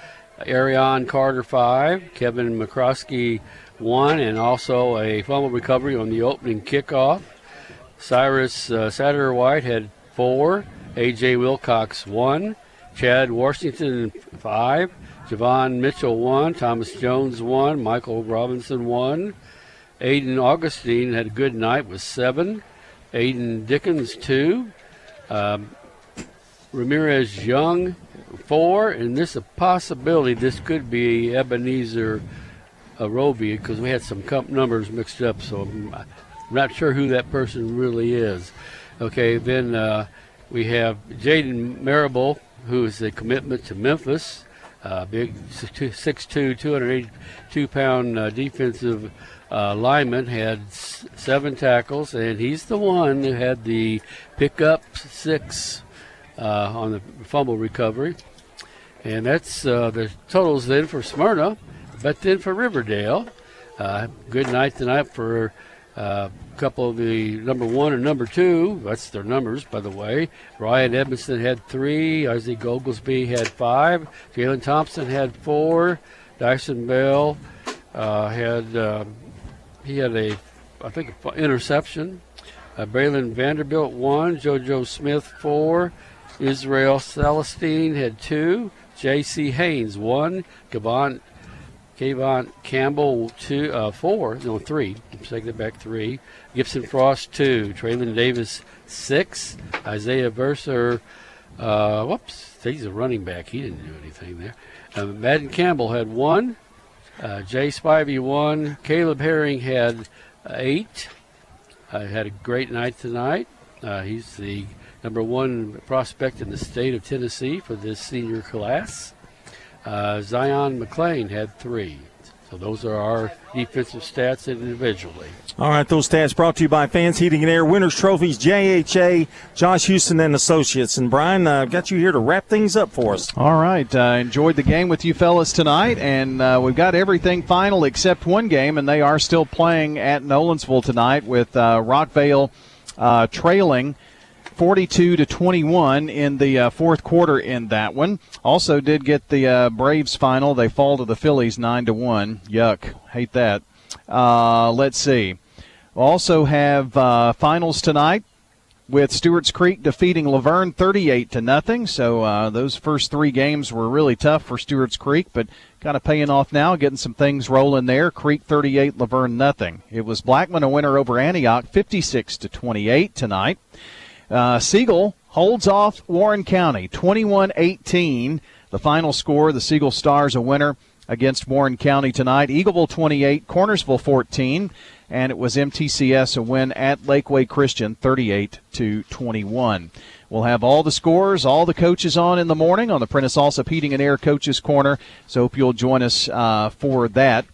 Arian Carter five. Kevin McCroskey one, and also a fumble recovery on the opening kickoff. Cyrus uh, Satterwhite had four. A.J. Wilcox one. Chad Washington five. Javon Mitchell one. Thomas Jones one. Michael Robinson one. Aiden Augustine had a good night with seven. Aiden Dickens, two. Um, Ramirez Young, four. And this is a possibility this could be Ebenezer Arobi because we had some comp numbers mixed up, so I'm not sure who that person really is. Okay, then uh, we have Jaden Marable, who is a commitment to Memphis. Uh, big 6'2", 282 pound uh, defensive uh, lineman had s- seven tackles, and he's the one who had the pickup six uh, on the fumble recovery. And that's uh, the totals then for Smyrna, but then for Riverdale. Uh, good night tonight for uh, couple of the number one and number two. That's their numbers, by the way. Ryan Edmondson had three. Isaac Oglesby had five. Jalen Thompson had four. Dyson Bell uh, had um, he had a, I think, an interception. Uh, Braylon Vanderbilt one. JoJo Smith four. Israel Celestine had two. J.C. Haynes one. Gavon Kayvon Campbell two, uh, four, no three. I'm taking it back three. Gibson Frost two. Traylon Davis six. Isaiah Verser, uh, whoops, he's a running back. He didn't do anything there. Uh, Madden Campbell had one. Uh, Jay Spivey one. Caleb Herring had eight. Uh, had a great night tonight. Uh, he's the number one prospect in the state of Tennessee for this senior class. Uh, Zion McLean had three. So those are our defensive stats individually. All right, those stats brought to you by Fans Heating and Air, Winners Trophies, JHA, Josh Houston and Associates. And Brian, I've uh, got you here to wrap things up for us. All right, uh, enjoyed the game with you fellas tonight, and uh, we've got everything final except one game, and they are still playing at Nolensville tonight with uh, Rockvale uh, trailing 42 to 21 in the uh, fourth quarter in that one. Also did get the uh, Braves final. They fall to the Phillies 9 to 1. Yuck. Hate that. Uh, let's see. Also have uh, finals tonight with Stewart's Creek defeating La Vergne 38 to nothing. So uh, those first three games were really tough for Stewart's Creek, but kind of paying off now, getting some things rolling there. Creek 38, La Vergne nothing. It was Blackman a winner over Antioch 56 to 28 tonight. Uh, Siegel holds off Warren County 21 18. The final score, the Siegel Stars a winner against Warren County tonight. Eagleville 28, Cornersville 14, and it was MTCS a win at Lakeway Christian 38 to 21. We'll have all the scores, all the coaches on in the morning on the Prentice Allsup Heating and Air Coaches Corner. So hope you'll join us uh, for that.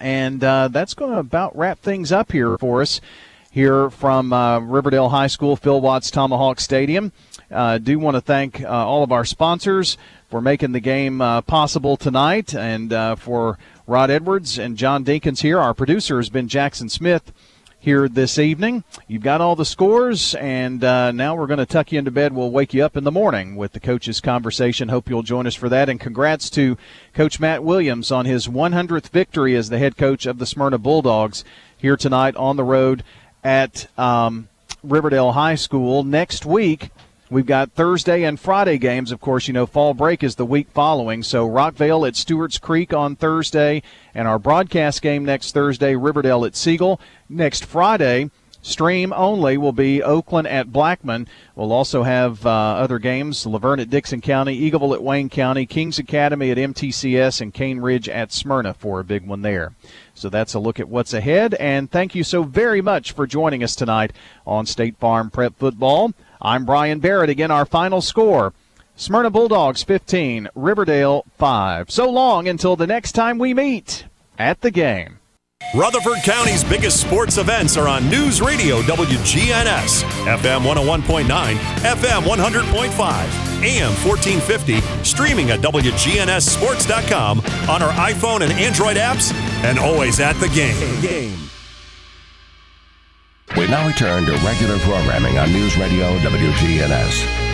And uh, that's going to about wrap things up here for us here from uh, Riverdale High School, Phil Watts Tomahawk Stadium. Uh, do want to thank uh, all of our sponsors for making the game uh, possible tonight and uh, for Rod Edwards and John Dinkins here. Our producer has been Jackson Smith here this evening. You've got all the scores, and uh, now we're going to tuck you into bed. We'll wake you up in the morning with the coaches' conversation. Hope you'll join us for that. And congrats to Coach Matt Williams on his 100th victory as the head coach of the Smyrna Bulldogs here tonight on the road at um, Riverdale High School. Next week, We've got Thursday and Friday games. Of course, you know, fall break is the week following. So Rockvale at Stewart's Creek on Thursday, and our broadcast game next Thursday, Riverdale at Siegel. Next Friday, stream only will be Oakland at Blackman. We'll also have uh, other games La Vergne at Dickson County, Eagleville at Wayne County, Kings Academy at MTCS, and Cane Ridge at Smyrna for a big one there. So that's a look at what's ahead. And thank you so very much for joining us tonight on State Farm Prep Football. I'm Brian Barrett. Again, our final score Smyrna Bulldogs 15, Riverdale 5. So long until the next time we meet at the game. Rutherford County's biggest sports events are on News Radio WGNS, FM 101.9, FM 100.5, AM 1450, streaming at WGNSSports.com on our iPhone and Android apps, and always at the game. We now return to regular programming on News Radio WGNS.